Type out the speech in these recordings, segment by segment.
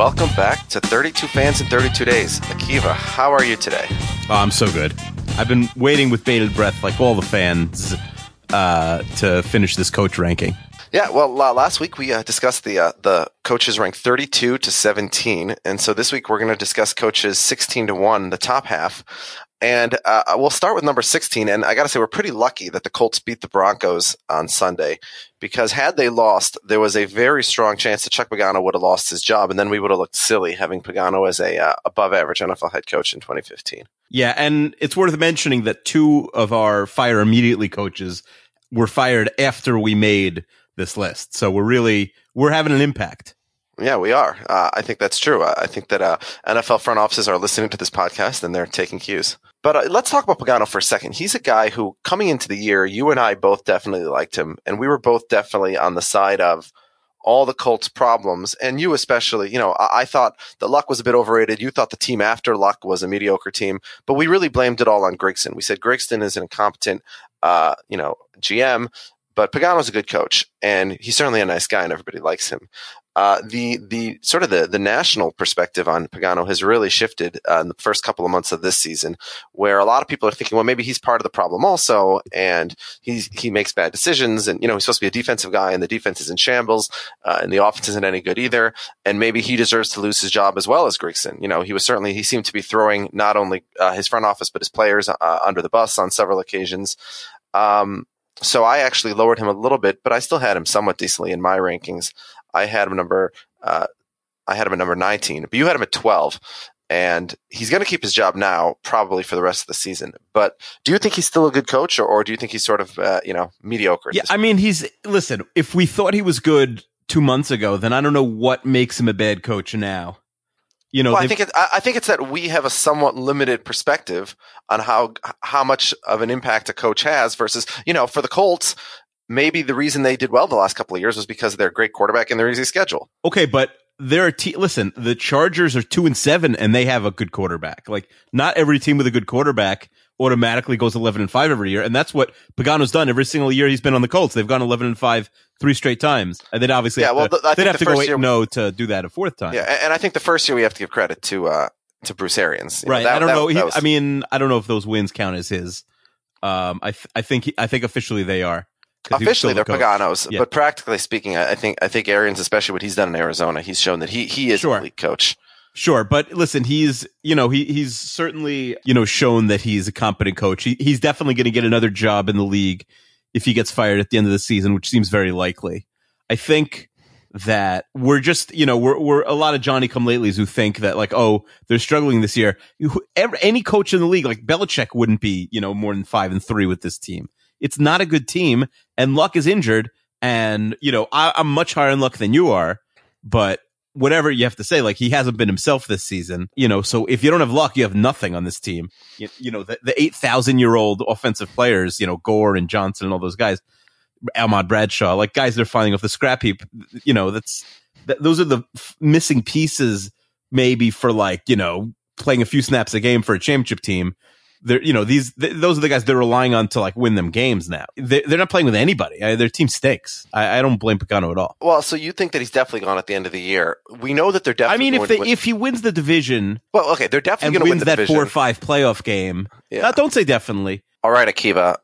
Welcome back to 32 Fans in 32 Days. Akiva, how are you today? Oh, I'm so good. I've been waiting with bated breath, like all the fans, uh, to finish this coach ranking. Yeah, well, la- last week we uh, discussed the uh, the coaches ranked 32 to 17, and so this week we're going to discuss coaches 16 to one, the top half. And uh, we'll start with number 16. And I got to say, we're pretty lucky that the Colts beat the Broncos on Sunday because had they lost, there was a very strong chance that Chuck Pagano would have lost his job. And then we would have looked silly having Pagano as a uh, above average NFL head coach in 2015. Yeah, and it's worth mentioning that two of our fire immediately coaches were fired after we made this list. So we're really we're having an impact. Yeah, we are. Uh, I think that's true. I think that uh, NFL front offices are listening to this podcast and they're taking cues. But uh, let's talk about Pagano for a second. He's a guy who, coming into the year, you and I both definitely liked him, and we were both definitely on the side of all the Colts' problems, and you especially. You know, I, I thought the Luck was a bit overrated. You thought the team after Luck was a mediocre team, but we really blamed it all on Grigson. We said Grigson is an incompetent, uh, you know, GM. But Pagano's a good coach, and he's certainly a nice guy, and everybody likes him. Uh, the the sort of the the national perspective on Pagano has really shifted uh, in the first couple of months of this season, where a lot of people are thinking, well, maybe he's part of the problem also, and he's he makes bad decisions, and you know he's supposed to be a defensive guy, and the defense is in shambles, uh, and the offense isn't any good either, and maybe he deserves to lose his job as well as Grigson. You know, he was certainly he seemed to be throwing not only uh, his front office but his players uh, under the bus on several occasions. Um, so I actually lowered him a little bit, but I still had him somewhat decently in my rankings. I had him number, uh, I had him at number 19, but you had him at 12. And he's going to keep his job now, probably for the rest of the season. But do you think he's still a good coach, or, or do you think he's sort of, uh, you know, mediocre? Yeah, I mean, he's listen. If we thought he was good two months ago, then I don't know what makes him a bad coach now. You know, well, I think it, I think it's that we have a somewhat limited perspective on how how much of an impact a coach has versus you know for the Colts. Maybe the reason they did well the last couple of years was because of their great quarterback and their easy schedule. Okay, but they're a te- listen. The Chargers are two and seven, and they have a good quarterback. Like not every team with a good quarterback automatically goes eleven and five every year, and that's what Pagano's done every single year he's been on the Colts. They've gone eleven and five three straight times, and they'd obviously Yeah, well, to, the- they'd have the to go first eight year- no to do that a fourth time. Yeah, and I think the first year we have to give credit to uh, to Bruce Arians. You know, right. that- I don't that- know. He, was- I mean, I don't know if those wins count as his. Um, I th- I think he, I think officially they are. 'Cause he was officially they're coach. Pagano's, Yeah. but practically speaking, I think I think Arians, especially what he's done in Arizona, he's shown that he he is Sure. a elite coach. Sure, but listen, he's you know he he's certainly you know shown that he's a competent coach. He, he's definitely going to get another job in the league if he gets fired at the end of the season, which seems very likely. I think that we're just you know we're we're a lot of Johnny come latelys who think that like oh they're struggling this year. Any coach in the league like Belichick wouldn't be you know more than five and three with this team. It's not a good team, and Luck is injured, and you know I, I'm much higher in Luck than you are, but whatever you have to say, like he hasn't been himself this season, you know. So if you don't have luck, you have nothing on this team. You, you know, the, the eight thousand year old offensive players, you know, Gore and Johnson and all those guys, Almond Bradshaw, like guys they're finding off the scrap heap. You know, that's that, those are the f- missing pieces, maybe for like you know playing a few snaps a game for a championship team. They're you know these th- those are the guys they're relying on to like win them games now. They, they're not playing with anybody. I, their team stinks. I, I don't blame Pagano at all. Well, so you think that he's definitely gone at the end of the year? We know that they're definitely. I mean, if they if he wins the division well, okay, they're definitely going to win the that division. four or five playoff game, Yeah. uh, don't say definitely. All right, Akiva,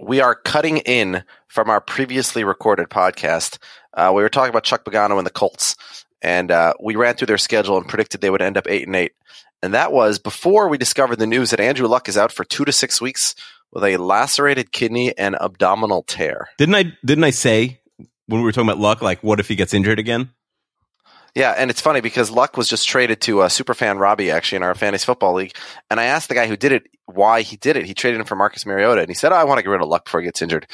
we are cutting in from our previously recorded podcast. Uh, we were talking about Chuck Pagano and the Colts, and uh, we ran through their schedule and predicted they would end up eight and eight. And that was before we discovered the news that Andrew Luck is out for two to six weeks with a lacerated kidney and abdominal tear. Didn't I? Didn't I say when we were talking about luck? Like, what if he gets injured again? Yeah, and it's funny because Luck was just traded to uh, superfan Robbie actually in our fantasy football league, and I asked the guy who did it why he did it. He traded him for Marcus Mariota, and he said, oh, "I want to get rid of Luck before he gets injured."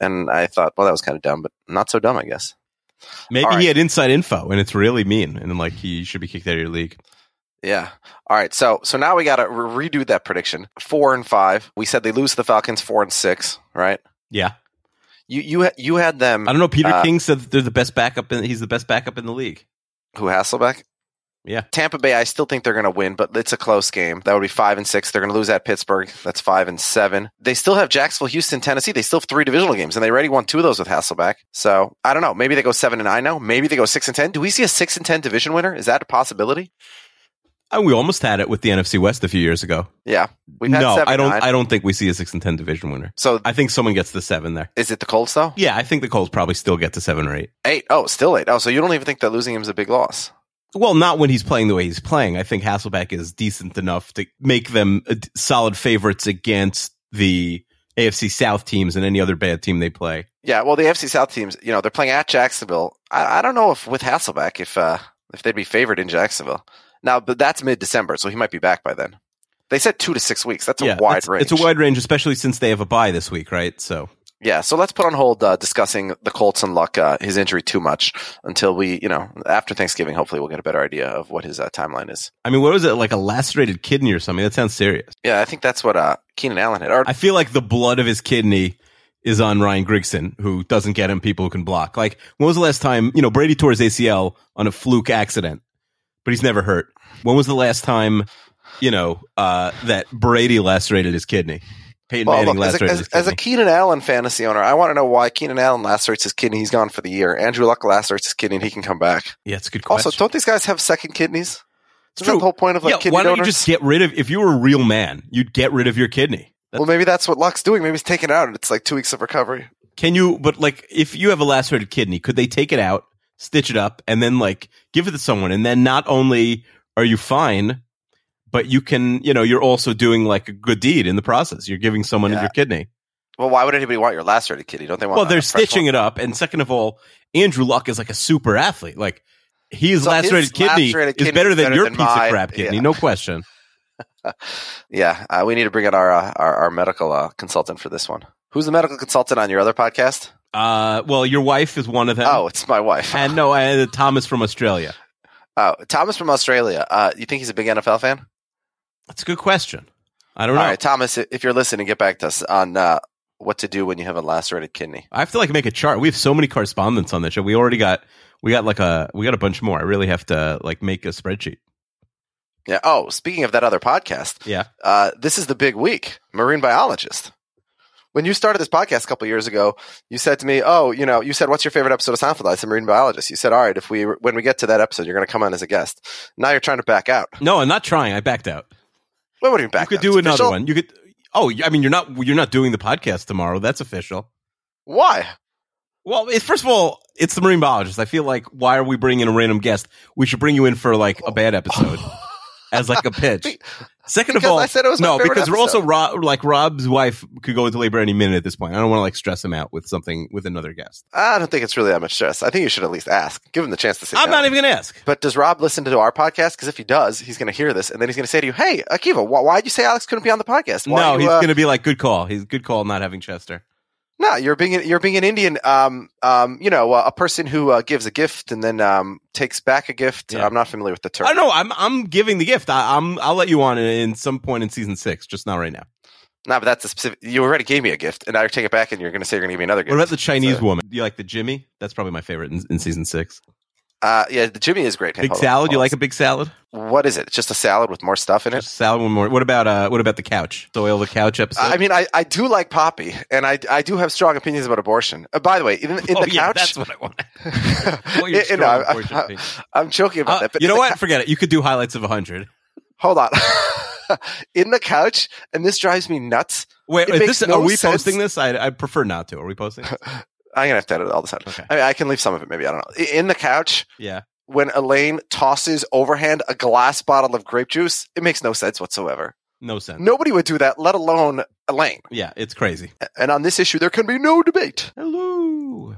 And I thought, well, that was kind of dumb, but not so dumb, I guess. Maybe right. he had inside info, and it's really mean, and like he should be kicked out of your league. Yeah. All right. So so now we got to re- redo that prediction. Four and five. We said they lose to the Falcons. Four and six. Right. Yeah, You you you had them. I don't know. Peter Uh, King said that they're the best backup. In, he's the best backup in the league. Who Hasselbeck? Yeah. Tampa Bay. I still think they're going to win, but it's a close game. That would be five and six. They're going to lose at Pittsburgh. That's five and seven. They still have Jacksonville, Houston, Tennessee. They still have three divisional games, and they already won two of those with Hasselbeck. So I don't know. Maybe they go seven and nine now. Maybe they go six and ten. Do we see a six and ten division winner? Is that a possibility? And we almost had it with the NFC West a few years ago. Yeah. We've had no, seven, I don't. nine. I don't think we see a six and ten division winner. So I think someone gets the seven there. is it the Colts though? Yeah, I think the Colts probably still get to seven or eight. Eight. Oh, still eight. Oh, so you don't even think that losing him is a big loss? Well, not when he's playing the way he's playing. I think Hasselbeck is decent enough to make them uh, solid favorites against the AFC South teams and any other bad team they play. Yeah. Well, the AFC South teams, you know, they're playing at Jacksonville. I, I don't know if with Hasselbeck, if uh, if they'd be favored in Jacksonville. Now, but that's mid December, so he might be back by then. They said two to six weeks. That's a yeah, wide it's, range. It's a wide range, especially since they have a bye this week, right? So Yeah. So let's put on hold uh, discussing the Colts and Luck, uh, his injury too much until we, you know, after Thanksgiving. Hopefully, we'll get a better idea of what his uh, timeline is. I mean, what was it like a lacerated kidney or something? That sounds serious. Yeah, I think that's what uh, Keenan Allen had. Or, I feel like the blood of his kidney is on Ryan Grigson, who doesn't get him people who can block. Like, when was the last time, you know, Brady tore his ACL on a fluke accident, but he's never hurt. When was the last time, you know, uh, that Brady lacerated his kidney? Peyton well, Manning look, as, a, lacerated as, as a. Keenan Allen fantasy owner, I want to know why Keenan Allen lacerates his kidney. He's gone for the year. Andrew Luck lacerates his kidney, and he can come back. yeah, it's a good question. Also, don't these guys have second kidneys? Isn't true. the whole point of like yeah, kidney why don't donors? you just get rid of, if you were a real man, you'd get rid of your kidney. well, maybe that's what Luck's doing. Maybe he's taking it out, and it's like two weeks of recovery. Can you, but like, if you have a lacerated kidney, could they take it out, stitch it up, and then like give it to someone? And then not only are you fine, but you can, you know, you're also doing like a good deed in the process. You're giving someone Yeah. your kidney. Well, why would anybody want your lacerated kidney? Don't they want? Well, they're stitching one? it up. And second of all, Andrew Luck is like a super athlete. Like, his So his lacerated kidney lacerated is kidney better than better your than piece of crap kidney, yeah. no question. Yeah, uh, we need to bring in our uh, our, our medical uh, consultant for this one. Who's the medical consultant on your other podcast? Uh, well, your wife is one of them. Oh, it's my wife. and no, and Thomas from Australia. Oh, Thomas from Australia. Uh, you think he's a big NFL fan? That's a good question. I don't All know. right, Thomas, if you're listening, get back to us on uh, what to do when you have a lacerated kidney. I have to like make a chart. We have so many correspondents on this show. We already got we got like a we got a bunch more. I really have to like make a spreadsheet. Yeah. Oh, speaking of that other podcast, Yeah. uh, this is the big week. Marine biologist. When you started this podcast a couple years ago, you said to me, "Oh, you know," you said, "What's your favorite episode of Seinfeld?" I said, "Marine biologist." You said, "All right, if we when we get to that episode, you're going to come on as a guest." Now you're trying to back out. No, I'm not trying. I backed out. Well, what do you back you could out? do It's another official? one. You could. Oh, I mean, you're not you're not doing the podcast tomorrow. That's official. Why? Well, it, first of all, it's the marine biologist. I feel like why are we bringing in a random guest? We should bring you in for like a bad episode as like a pitch. Be- Second of all, I said it was no, because we're also. Rob, like Rob's wife could go into labor any minute at this point. I don't want to like stress him out with something with another guest. I don't think it's really that much stress. I think you should at least ask. Give him the chance to sit I'm down. not even going to ask. But does Rob listen to our podcast? Because if he does, he's going to hear this, and then he's going to say to you, "Hey, Akiva, wh- why'd you say Alex couldn't be on the podcast? Why no, you, he's uh, going to be like, good call. He's good call not having Chester. No, you're being you're being an Indian, um, um, you know, uh, a person who uh, gives a gift and then um, takes back a gift. Yeah. I'm not familiar with the term. I know. I'm I'm giving the gift. I, I'm I'll let you on in, in some point in season six, just not right now. No, but that's a specific. You already gave me a gift, and now you're taking it back, and you're going to say you're going to give me another gift. What about the Chinese So- woman? Do you like the Jimmy? That's probably my favorite in, in season six. Uh, yeah, the Jimmy is great. Big hold salad. hold You like a big salad? What is it? It's just a salad with more stuff in it. Just salad one more. What about uh? What about the couch? The oil the couch episode. I mean, I, I do like Poppy, and I I do have strong opinions about abortion. Uh, by the way, in, in oh, the yeah, couch, that's what I want. What your You strong know, I- abortion I- opinion. I'm joking about Uh, that. But you know what? cou- Forget it. You could do highlights of hundred. hold on. in the couch, and this drives me nuts. Wait, It is this, no are we sense. posting this? I, I prefer not to. Are we posting? This? I'm gonna have to edit it all the time. Okay. I, mean, I can leave some of it, maybe. I don't know. In the couch, Yeah. when Elaine tosses overhand a glass bottle of grape juice, it makes no sense whatsoever. No sense. Nobody would do that, let alone Elaine. Yeah, it's crazy. And on this issue, there can be no debate. Hello.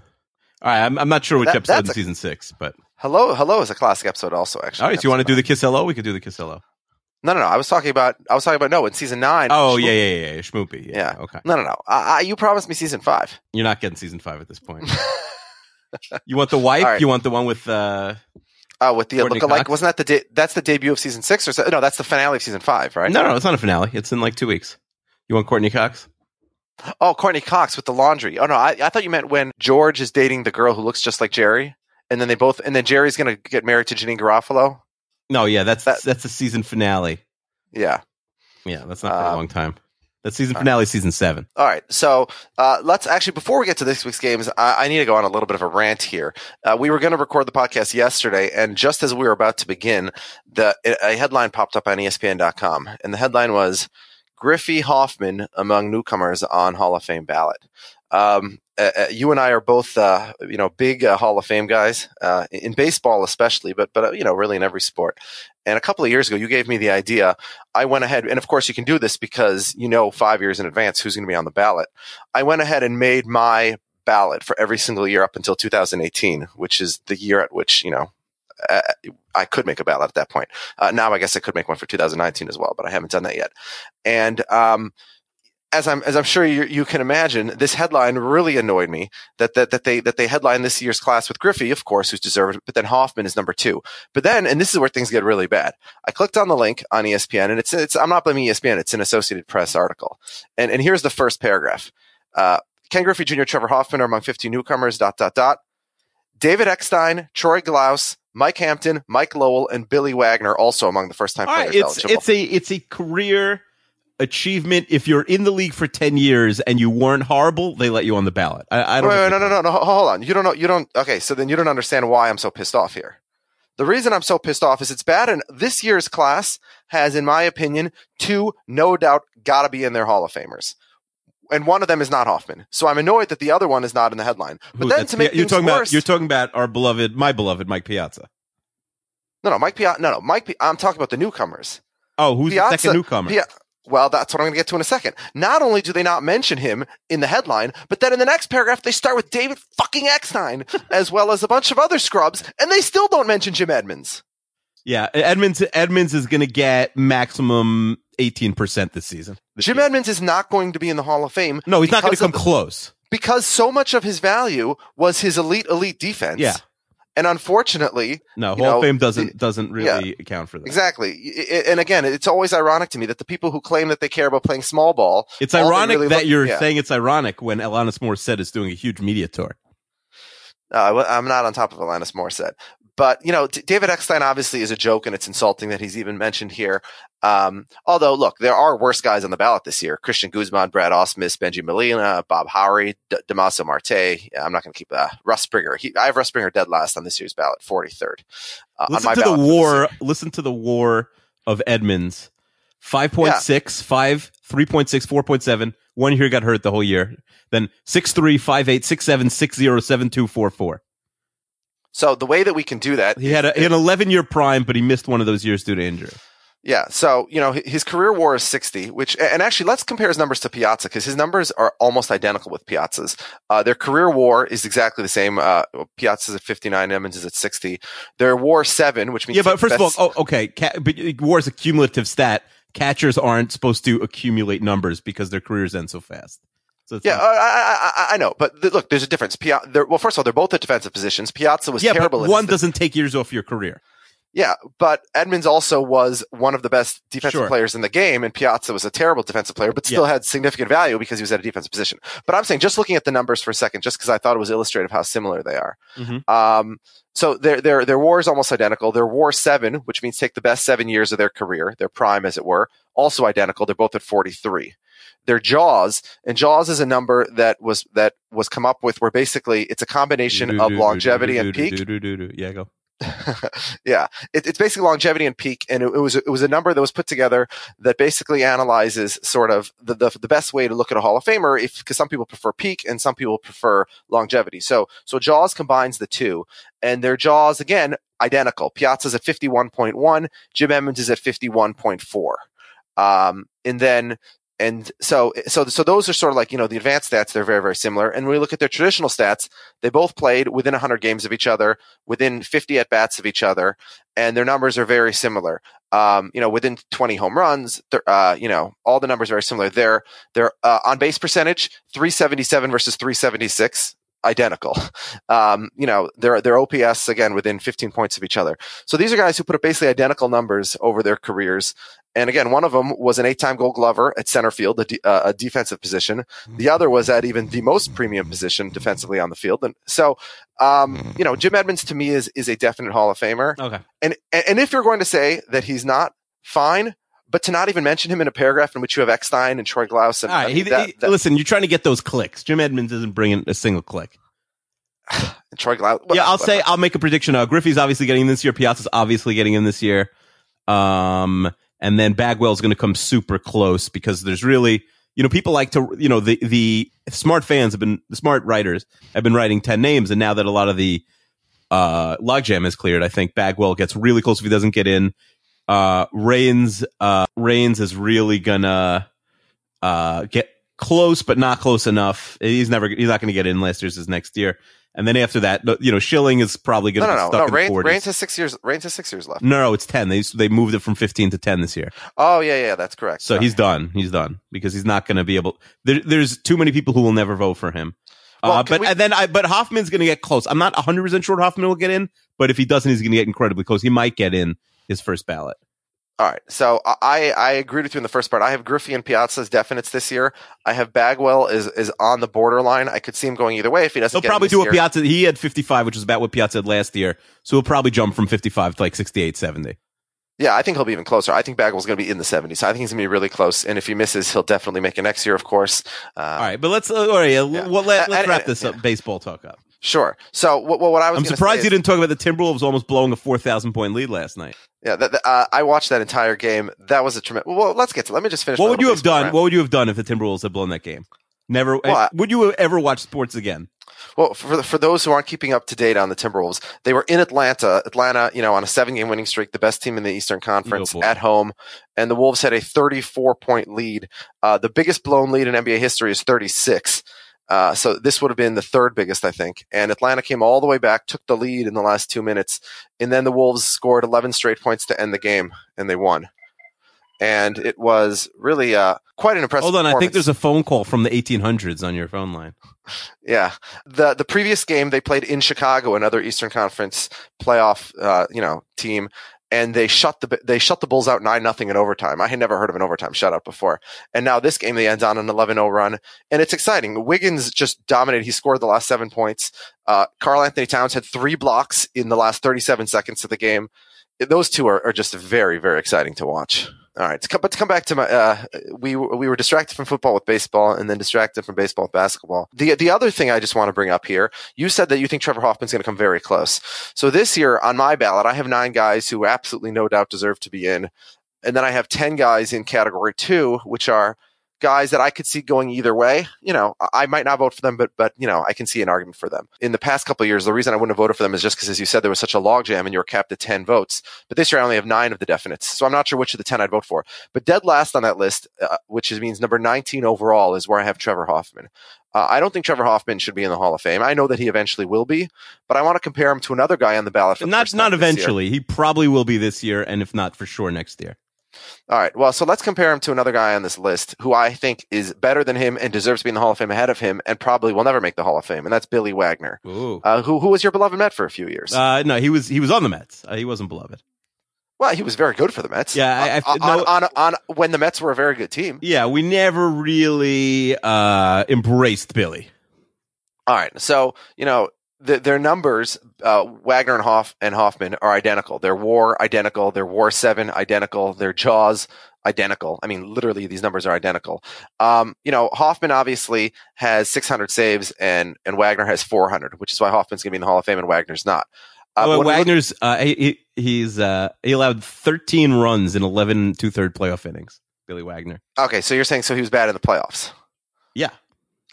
All right, I'm, I'm not sure which That- episode in a- season six, but Hello, hello is a classic episode, also. Actually, all right. So you want to do the kiss hello? We could do the kiss hello. No, no, no. I was talking about. I was talking about no in season nine. Oh Schmoop- yeah, yeah, yeah, yeah. Schmoopy. Yeah. Yeah. Okay. No, no, no. I, I, you promised me season five. You're not getting season five at this point. you want the wife? Right. You want the one with uh Oh, with the Courtney lookalike. Cox? Wasn't that the de- that's the debut of season six or so? No, that's the finale of season five, right? No, no, it's not a finale. It's in like two weeks. You want Courteney Cox? Oh, Courteney Cox with the laundry. Oh no, I, I thought you meant when George is dating the girl who looks just like Jerry, and then they both, and then Jerry's gonna get married to Janeane Garofalo. No, yeah, that's That- that's the season finale. Yeah. Yeah, that's not for a Um, long time. That's season finale, season seven. All right. So uh, let's actually, before we get to this week's games, I, I need to go on a little bit of a rant here. Uh, we were going to record the podcast yesterday, and just as we were about to begin, the a headline popped up on ESPN.com, and the headline was Griffey Hoffman among newcomers on Hall of Fame ballot. Um, uh, uh, you and I are both, uh, you know, big uh, Hall of Fame guys uh, in baseball, especially, but but uh, you know, really in every sport. And a couple of years ago, you gave me the idea. I went ahead, and of course, you can do this because you know five years in advance who's going to be on the ballot. I went ahead and made my ballot for every single year up until 2018, which is the year at which you know I could make a ballot at that point. Now, I guess I could make one for 2019 as well, but I haven't done that yet. And um, as I'm as I'm sure you, you can imagine, this headline really annoyed me that that that they that they headline this year's class with Griffey, of course, who's deserved, but then Hoffman is number two. But then, and this is where things get really bad. I clicked on the link on ESPN, and it's it's I'm not blaming ESPN; it's an Associated Press article, and and here's the first paragraph. Uh, Ken Griffey Jr., Trevor Hoffman are among 50 newcomers. Dot dot dot. David Eckstein, Troy Glaus, Mike Hampton, Mike Lowell, and Billy Wagner also among the first time All right, players it's eligible. it's a it's a career achievement. If you're in the league for ten years and you weren't horrible, they let you on the ballot. I, I don't. Wait, wait, no, no, no, no. Hold on. You don't know. You don't. Okay, so then you don't understand why I'm so pissed off here. The reason I'm so pissed off is it's bad, and this year's class has, in my opinion, two no doubt got to be in their Hall of Famers, and one of them is not Hoffman. So I'm annoyed that the other one is not in the headline. But Who- then to make you're talking worse, about you're talking about our beloved, my beloved Mike Piazza. no, no, Mike Piazza. No, no, Mike. Pi- I'm talking about the newcomers. Oh, who's Piazza- the second newcomer? Pia- well, that's what I'm going to get to in a second. Not only do they not mention him in the headline, but then in the next paragraph they start with David fucking Eckstein, as well as a bunch of other scrubs, and they still don't mention Jim Edmonds. Yeah, Edmonds Edmonds is going to get maximum eighteen percent this season. This Jim year. Edmonds is not going to be in the Hall of Fame. No, he's not going to come of- close. because so much of his value was his elite elite defense. Yeah. And unfortunately, No, Hall of Fame doesn't it- doesn't really account for that. exactly. I- I- And again, it's always ironic to me that the people who claim that they care about playing small ball, It's ironic really that look- you're yeah. saying it's ironic when Alanis Morissette is doing a huge media tour. Uh, I'm not on top of Alanis Morissette. But, you know, D- David Eckstein obviously is a joke and it's insulting that he's even mentioned here. Um, although, look, there are worse guys on the ballot this year. Cristian Guzman, Brad Ausmus, Bengie Molina, Bob Howry, D- Damaso Marte. Yeah, I'm not going to keep uh, Russ Springer. He, I have Russ Springer dead last on this year's ballot, 43rd. Uh, on listen my to the ballot for this war. Listen to the war of Edmonds. 5.6, 5, 3.6, 4.7. One year got hurt the whole year. Then 6'3, 5'8, 6'7, 6'0, 7'2, 4'4. So the way that we can do that, He had, a, he had an 11 year prime, but he missed one of those years due to injury. Yeah. So, you know, his career war is 60, which, and actually let's compare his numbers to Piazza because his numbers are almost identical with Piazza's. Uh, their career war is exactly the same. Uh, Piazza's at 59, Edmonds is at 60. Their war seven, which means. Yeah, but first of all, oh, okay. But war is a cumulative stat. Catchers aren't supposed to accumulate numbers because their careers end so fast. So yeah, uh, I, I, I know, but th- look, there's a difference. Pia- well, first of all, they're both at defensive positions. Piazza was yeah, terrible. one doesn't take years off your career. Yeah, but Edmonds also was one of the best defensive Sure. players in the game, and Piazza was a terrible defensive player, but still had significant value because he was at a defensive position. But I'm saying, just looking at the numbers for a second, just because I thought it was illustrative how similar they are. Mhm. Um, so their their their WAR is almost identical. Their WAR seven, which means take the best seven years of their career, their prime, as it were, also identical. They're both at 43. Their Jaws and Jaws is a number that was that was come up with where basically it's a combination of longevity and peak. Yeah, go. yeah, it, it's basically longevity and peak, and it, it was it was a number that was put together that basically analyzes sort of the the, the best way to look at a Hall of Famer, if because some people prefer peak and some people prefer longevity. So so Jaws combines the two, and their Jaws again identical. Piazza's at fifty one point one, Jim Edmonds is at fifty one point four, um, and then and so so so those are sort of like you know the advanced stats they're very very similar. And when we look at their traditional stats they both played within 100 games of each other within 50 at bats of each other and their numbers are very similar. Um, you know within 20 home runs uh, you know all the numbers are very similar. They're uh, on base percentage 377 versus 376 identical. Um, you know their their ops again within 15 points of each other. So these are guys who put up basically identical numbers over their careers and again, one of them was an eight-time Gold Glover at center field, a, de- uh, a defensive position. The other was at even the most premium position defensively on the field. And so, um, you know, Jim Edmonds to me is is a definite Hall of Famer. Okay. And and if you're going to say that he's not, fine. But to not even mention him in a paragraph in which you have Eckstein and Troy Glaus and right. I he, that- he- that- listen, you're trying to get those clicks. Jim Edmonds isn't bringing a single click. Troy Glaus. yeah, I'll say I'll make a prediction. Uh, Griffey's obviously getting him this year. Piazza's obviously getting him this year. Um, and then Bagwell's going to come super close because there's really, you know, people like to, you know, the the smart fans have been the smart writers have been writing ten names, and now that a lot of the uh logjam is cleared, I think Bagwell gets really close if he doesn't get in. Uh, Raines, uh, Raines is really gonna uh get close, but not close enough. He's never, he's not going to get in last year's his next year. And then after that, you know, Schilling is probably going to no, be no, stuck no. in the 40s. Raines has six years. Raines has six years left. no, no, it's 10. They they moved it from 15 to 10 this year. Oh yeah, yeah, that's correct. So he's done. He's done because he's not going to be able. There, there's too many people who will never vote for him. Well, uh, but we- and then I, but Hoffman's going to get close. I'm not 100 percent sure Hoffman will get in, but if he doesn't, he's going to get incredibly close. He might get in his first ballot. All right. So I, I agreed with you in the first part. I have Griffey and Piazza as definites this year. I have Bagwell is, is on the borderline. I could see him going either way if he doesn't He'll probably do a year. Piazza. He had 55, which is about what Piazza had last year. So he'll probably jump from 55 to like 68, 70. Yeah, I think he'll be even closer. I think Bagwell's going to be in the 70s. I think he's going to be really close. And if he misses, he'll definitely make it next year, of course. Uh, All right, but let's uh, all right. Yeah. Well, let, let's and- wrap this up. yeah. Baseball talk up. Sure. So what, what, I was I'm surprised you didn't talk about the Timberwolves almost blowing a 4,000 point lead last night. Yeah, that, that- uh, I watched that entire game. That was a tremendous. Well, let's get to. Let me just finish. What would you have done? What would you have done if the Timberwolves had blown that game? Never. Well, I- would you ever watch sports again? Well, for for those who aren't keeping up to date on the Timberwolves, they were in Atlanta. Atlanta, you know, on a seven game winning streak, the best team in the Eastern Conference Oh, at home, and the Wolves had a 34 point lead. Uh, the biggest blown lead in NBA history is 36. Uh, so this would have been the third biggest, I think. And Atlanta came all the way back, took the lead in the last two minutes, and then the Wolves scored 11 straight points to end the game, and they won. And it was really uh, quite an impressive. Hold on, I think there's a phone call from the 1800s on your phone line. Yeah, the the previous game they played in Chicago, another Eastern Conference playoff, uh, you know, team, and they shut the they shut the Bulls out nine nothing in overtime. I had never heard of an overtime shutout before, and now this game they end on an 11-0 run, and it's exciting. Wiggins just dominated. He scored the last seven points. Uh, Karl-Anthony Towns had three blocks in the last 37 seconds of the game. Those two are, are just very very exciting to watch. All right, to come, but to come back to my, uh, we we were distracted from football with baseball, and then distracted from baseball with basketball. The the other thing I just want to bring up here, you said that you think Trevor Hoffman's going to come very close. So this year on my ballot, I have nine guys who absolutely no doubt deserve to be in, and then I have ten guys in category two, which are guys that I could see going either way. You know, I- might not vote for them, but but you know, I can see an argument for them. In the past couple of years, the reason I wouldn't have voted for them is just because, as you said, there was such a logjam and you were capped at ten votes. But this year, I only have nine of the definites, so I'm not sure which of the ten I'd vote for. But dead last on that list, uh, which is, means number 19 overall, is where I have Trevor Hoffman. Uh, I don't think Trevor Hoffman should be in the Hall of Fame. I know that he eventually will be, but I want to compare him to another guy on the ballot. Not not time this year. eventually. He probably will be this year, and if not, for sure next year. All right. Well, so let's compare him to another guy on this list who I think is better than him and deserves to be in the Hall of Fame ahead of him and probably will never make the Hall of Fame, and that's Billy Wagner, Ooh. uh, who who was your beloved Met for a few years. Uh, no, he was he was on the Mets. Uh, he wasn't beloved. Well, he was very good for the Mets. Yeah, I- I- on, no- on, on, on when the Mets were a very good team. Yeah, we never really uh, embraced Billy. All right, so you know the, their numbers, uh, Wagner and Hoff and Hoffman are identical. Their WAR identical. Their WAR seven identical. Their Jaws identical. I mean, literally, these numbers are identical. Um, you know, Hoffman obviously has 600 saves, and and Wagner has 400, which is why Hoffman's going to be in the Hall of Fame and Wagner's not. Uh, oh, we look- Wagner's uh, he, he- he's uh, he allowed 13 runs in 11 two third playoff innings. Billy Wagner. okay, so you're saying so he was bad in the playoffs? Yeah,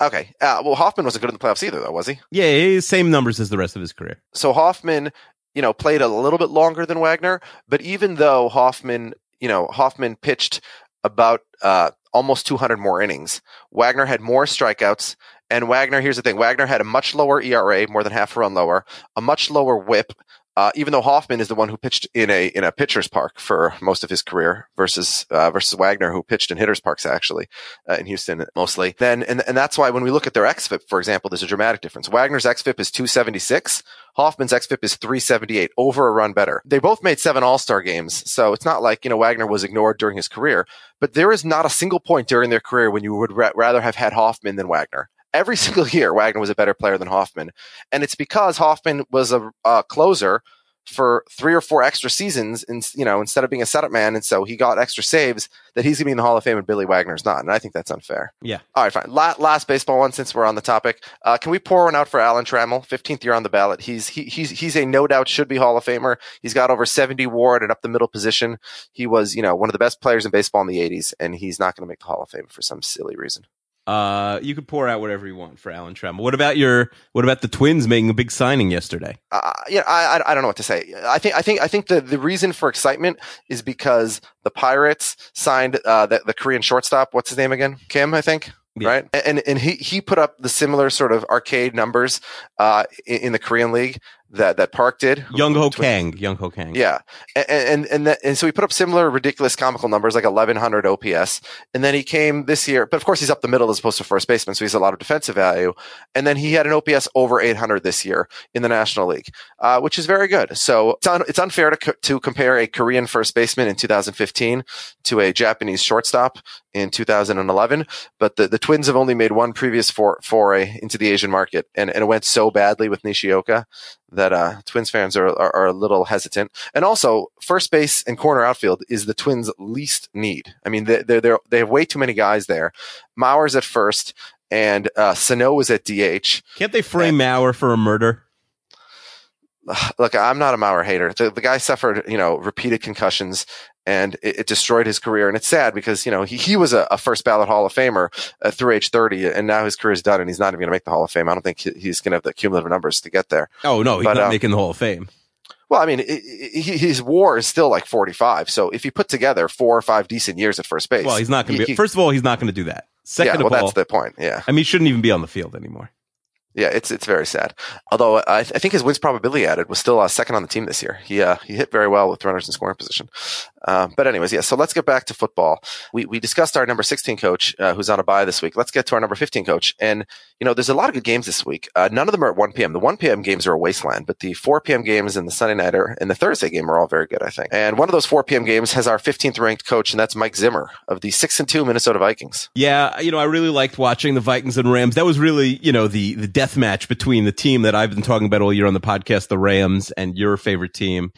Okay, uh, well Hoffman wasn't good in the playoffs either, though, was he? yeah, he's same numbers as the rest of his career. so Hoffman, you know, played a little bit longer than Wagner, but even though Hoffman, you know, Hoffman pitched about uh, almost 200 more innings, Wagner had more strikeouts. And Wagner, here's the thing: Wagner had a much lower ERA, more than half a run lower, a much lower WHIP. Uh, even though Hoffman is the one who pitched in a in a pitcher's park for most of his career, versus uh, versus Wagner, who pitched in hitters' parks actually uh, in Houston mostly. Then and and that's why when we look at their xFIP, for example, there's a dramatic difference. Wagner's xFIP is 276. Hoffman's xFIP is 378, over a run better. They both made seven All Star games, so it's not like you know Wagner was ignored during his career. But there is not a single point during their career when you would ra- rather have had Hoffman than Wagner. Every single year, Wagner was a better player than Hoffman, and it's because Hoffman was a, a closer for three or four extra seasons, and you know instead of being a setup man, and so he got extra saves that he's going to be in the Hall of Fame, and Billy Wagner's not, and I think that's unfair. Yeah. All right, fine. La- last baseball one, since we're on the topic, uh, can we pour one out for Alan Trammell? 15th year on the ballot. He's he, he's he's a no doubt should be Hall of Famer. He's got over 70 WAR at an up the middle position. He was you know one of the best players in baseball in the 80s, and he's not going to make the Hall of Fame for some silly reason. Uh, you could pour out whatever you want for Alan Trammell. What about your? What about the Twins making a big signing yesterday? uh, yeah, I, I I don't know what to say. I think I think I think the the reason for excitement is because the Pirates signed uh, the, the Korean shortstop. What's his name again? Kim, I think. Yeah. Right, and and he he put up the similar sort of arcade numbers uh, in, in the Korean league that that Park did. Young Ho Kang. Young Ho Kang. Yeah, and and and, that, and so he put up similar ridiculous comical numbers like 1100 OPS, and then he came this year, but of course he's up the middle as opposed to first baseman, so he's a lot of defensive value. And then he had an OPS over 800 this year in the National League, uh, which is very good. So it's, un, it's unfair to co- to compare a Korean first baseman in 2015 to a Japanese shortstop in 2011, but the, the Twins have only made one previous for, foray into the Asian market, and, and it went so badly with Nishioka that uh, Twins fans are, are, are a little hesitant. And also, first base and corner outfield is the Twins' least need. I mean, they they they're, they have way too many guys there. Mauer's at first, and uh, Sano was at DH. Can't they frame Mauer for a murder? Look, I'm not a Mauer hater. The, the guy suffered, you know, repeated concussions, and it, it destroyed his career. And it's sad because you know he, he was a, a first ballot Hall of Famer uh, through age 30, and now his career is done, and he's not even going to make the Hall of Fame. I don't think he- he's going to have the cumulative numbers to get there. Oh no, he's But, not um, making the Hall of Fame. Well, I mean, i i he- his WAR is still like 45. So if you put together four or five decent years at first base, Well, he's not going he- to be. he- First of all, he's not going to do that. Second yeah, well, of all, that's the point. Yeah, I mean, he shouldn't even be on the field anymore. Yeah, it's it's very sad. Although I, I think his wins probability added was still uh, second on the team this year. He uh, he hit very well with runners in scoring position. Um, but anyways, yeah. So let's get back to football. We we discussed our number 16 coach uh, who's on a bye this week. Let's get to our number 15 coach. And you know, there's a lot of good games this week. Uh, none of them are at 1 p.m. The 1 p.m. games are a wasteland, but the 4 p.m. games and the Sunday nighter and the Thursday game are all very good, I think. And one of those 4 p.m. games has our 15th ranked coach, and that's Mike Zimmer of the six and two Minnesota Vikings. Yeah, you know, I really liked watching the Vikings and Rams. That was really, you know, the the death match between the team that I've been talking about all year on the podcast, the Rams, and your favorite team.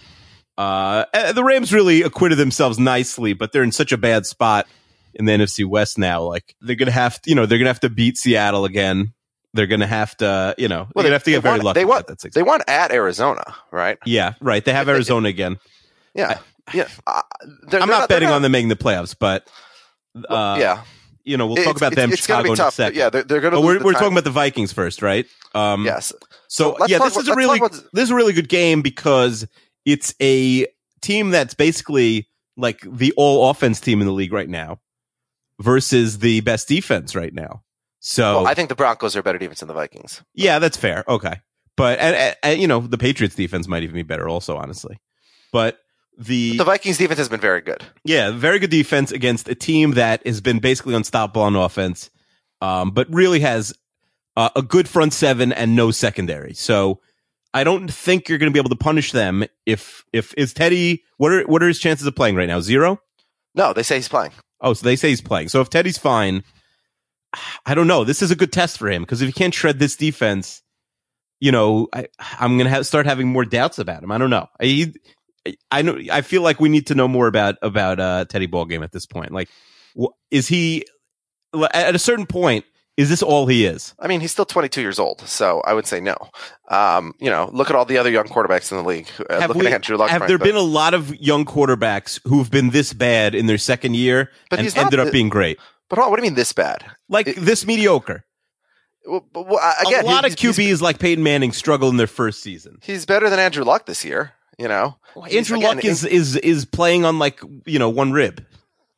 Uh, eh, the Rams really acquitted themselves nicely, but they're in such a bad spot in the NFC West now. Like they're gonna have, to, you know, they're gonna have to beat Seattle again. They're gonna have to, you know, well, they're gonna have to get very won, lucky. They that they won at Arizona, right? yeah, right. They have Arizona again. Yeah, yeah. Uh, they're- I'm they're not they're betting on them making the playoffs, but uh, yeah, you know, we'll It's- talk about them. It's going Chicago to be in a tough. second. Yeah, they're, they're going to. We're, we're talking about the Vikings first, right? Um, yes. So, So yeah, this about- is a really about- this is a really good game because it's a team that's basically like the all offense team in the league right now versus the best defense right now. So Well, I think the Broncos are better defense than the Vikings. yeah, that's fair. Okay, but and, and, and, you know the Patriots defense might even be better, also honestly. But the The Vikings defense has been very good. yeah, very good defense against a team that has been basically unstoppable on offense, um, but really has uh, a good front seven and no secondary. So I don't think you're going to be able to punish them if if is Teddy. What are what are his chances of playing right now? Zero. No, they say he's playing. Oh, so they say he's playing. So if Teddy's fine, I don't know. This is a good test for him because if he can't shred this defense, you know, I, I'm going to start having more doubts about him. I don't know. He, I know. I feel like we need to know more about about uh, Teddy Ballgame at this point. Like, wh- is he at a certain point? Is this all he is? I mean, he's still 22 years old, so I would say no. Um, you know, look at all the other young quarterbacks in the league. Uh, Have, looking we- at Drew Luck, have there been a lot of young quarterbacks who've been this bad in their second year But and he's not ended up being great? But what do you mean this bad? Like this mediocre. Well, well, again, a lot of QBs like Peyton Manning struggle in their first season. He's better than Andrew Luck this year. You know, He's- Andrew again, Luck is is is playing on like you know one rib.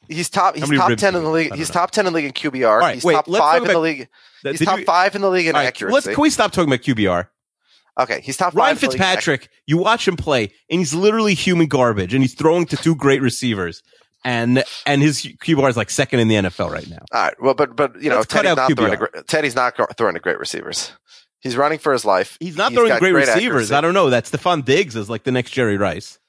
He's top. He's top ten in the league. He's know. top ten in the league in QBR. right, he's wait, top five in the league. That- He's top you- five in the league in right, accuracy. let's can we stop talking about QBR? okay, he's top Ryan five. in the league in ac- Fitzpatrick, you watch him play, and he's literally human garbage, and he's throwing to two great receivers, and and his QBR is like second in the NFL right now. All right. Well, but but you know, Let's Teddy's not throwing to QBR. great, Teddy's not throwing to great receivers. He's running for his life. He's not throwing got to great, receivers. accuracy. I don't know. That Stefon Diggs is like the next Jerry Rice.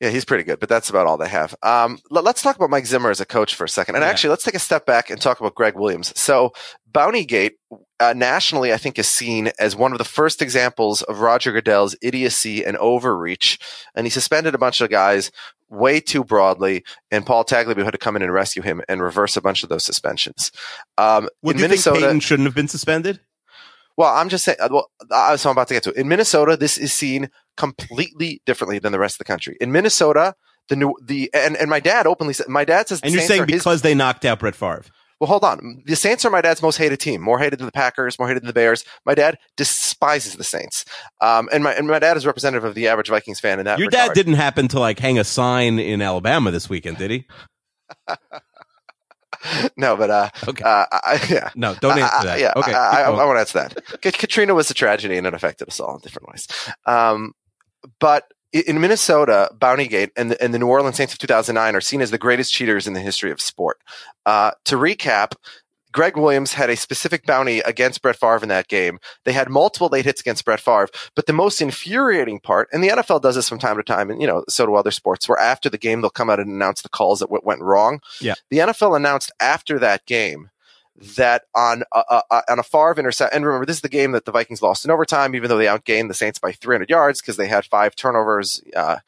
Yeah, he's pretty good, but that's about all they have. Um, let, us talk about Mike Zimmer as a coach for a second. And Yeah. actually, let's take a step back and talk about Gregg Williams. So, Bountygate, uh, nationally, I think is seen as one of the first examples of Roger Goodell's idiocy and overreach. And he suspended a bunch of guys way too broadly, and Paul Tagliabue had to come in and rescue him and reverse a bunch of those suspensions. Um, do you Minnesota, think Peyton shouldn't have been suspended? Well, I'm just saying. uh, Well, so I'm about to get to it. In Minnesota, this is seen completely differently than the rest of the country. In Minnesota, the new the and, and my dad openly said my dad says the And you're Saints saying are his- because they knocked out Brett Favre. well, hold on. The Saints are my dad's most hated team. More hated than the Packers. More hated than the Bears. My dad despises the Saints. Um, and my and my dad is representative of the average Vikings fan in that. Your regard. dad didn't happen to like hang a sign in Alabama this weekend, did he? no, but uh, Okay. uh, I, yeah. No, don't I- answer I- that. yeah, okay. I, I, keep I, going. want to answer that. Katrina was a tragedy and it affected us all in different ways. Um, but in Minnesota, Bountygate and the, and the New Orleans Saints of 2009 are seen as the greatest cheaters in the history of sport. Uh, to recap, Gregg Williams had a specific bounty against Brett Favre in that game. They had multiple late hits against Brett Favre, but the most infuriating part, and the NFL does this from time to time, and you know, so do other sports, where after the game they'll come out and announce the calls that went wrong. Yeah. The NFL announced after that game that on a, a, a- on a Favre intercept, and remember, this is the game that the Vikings lost in overtime, even though they outgained the Saints by 300 yards because they had five turnovers. Uh,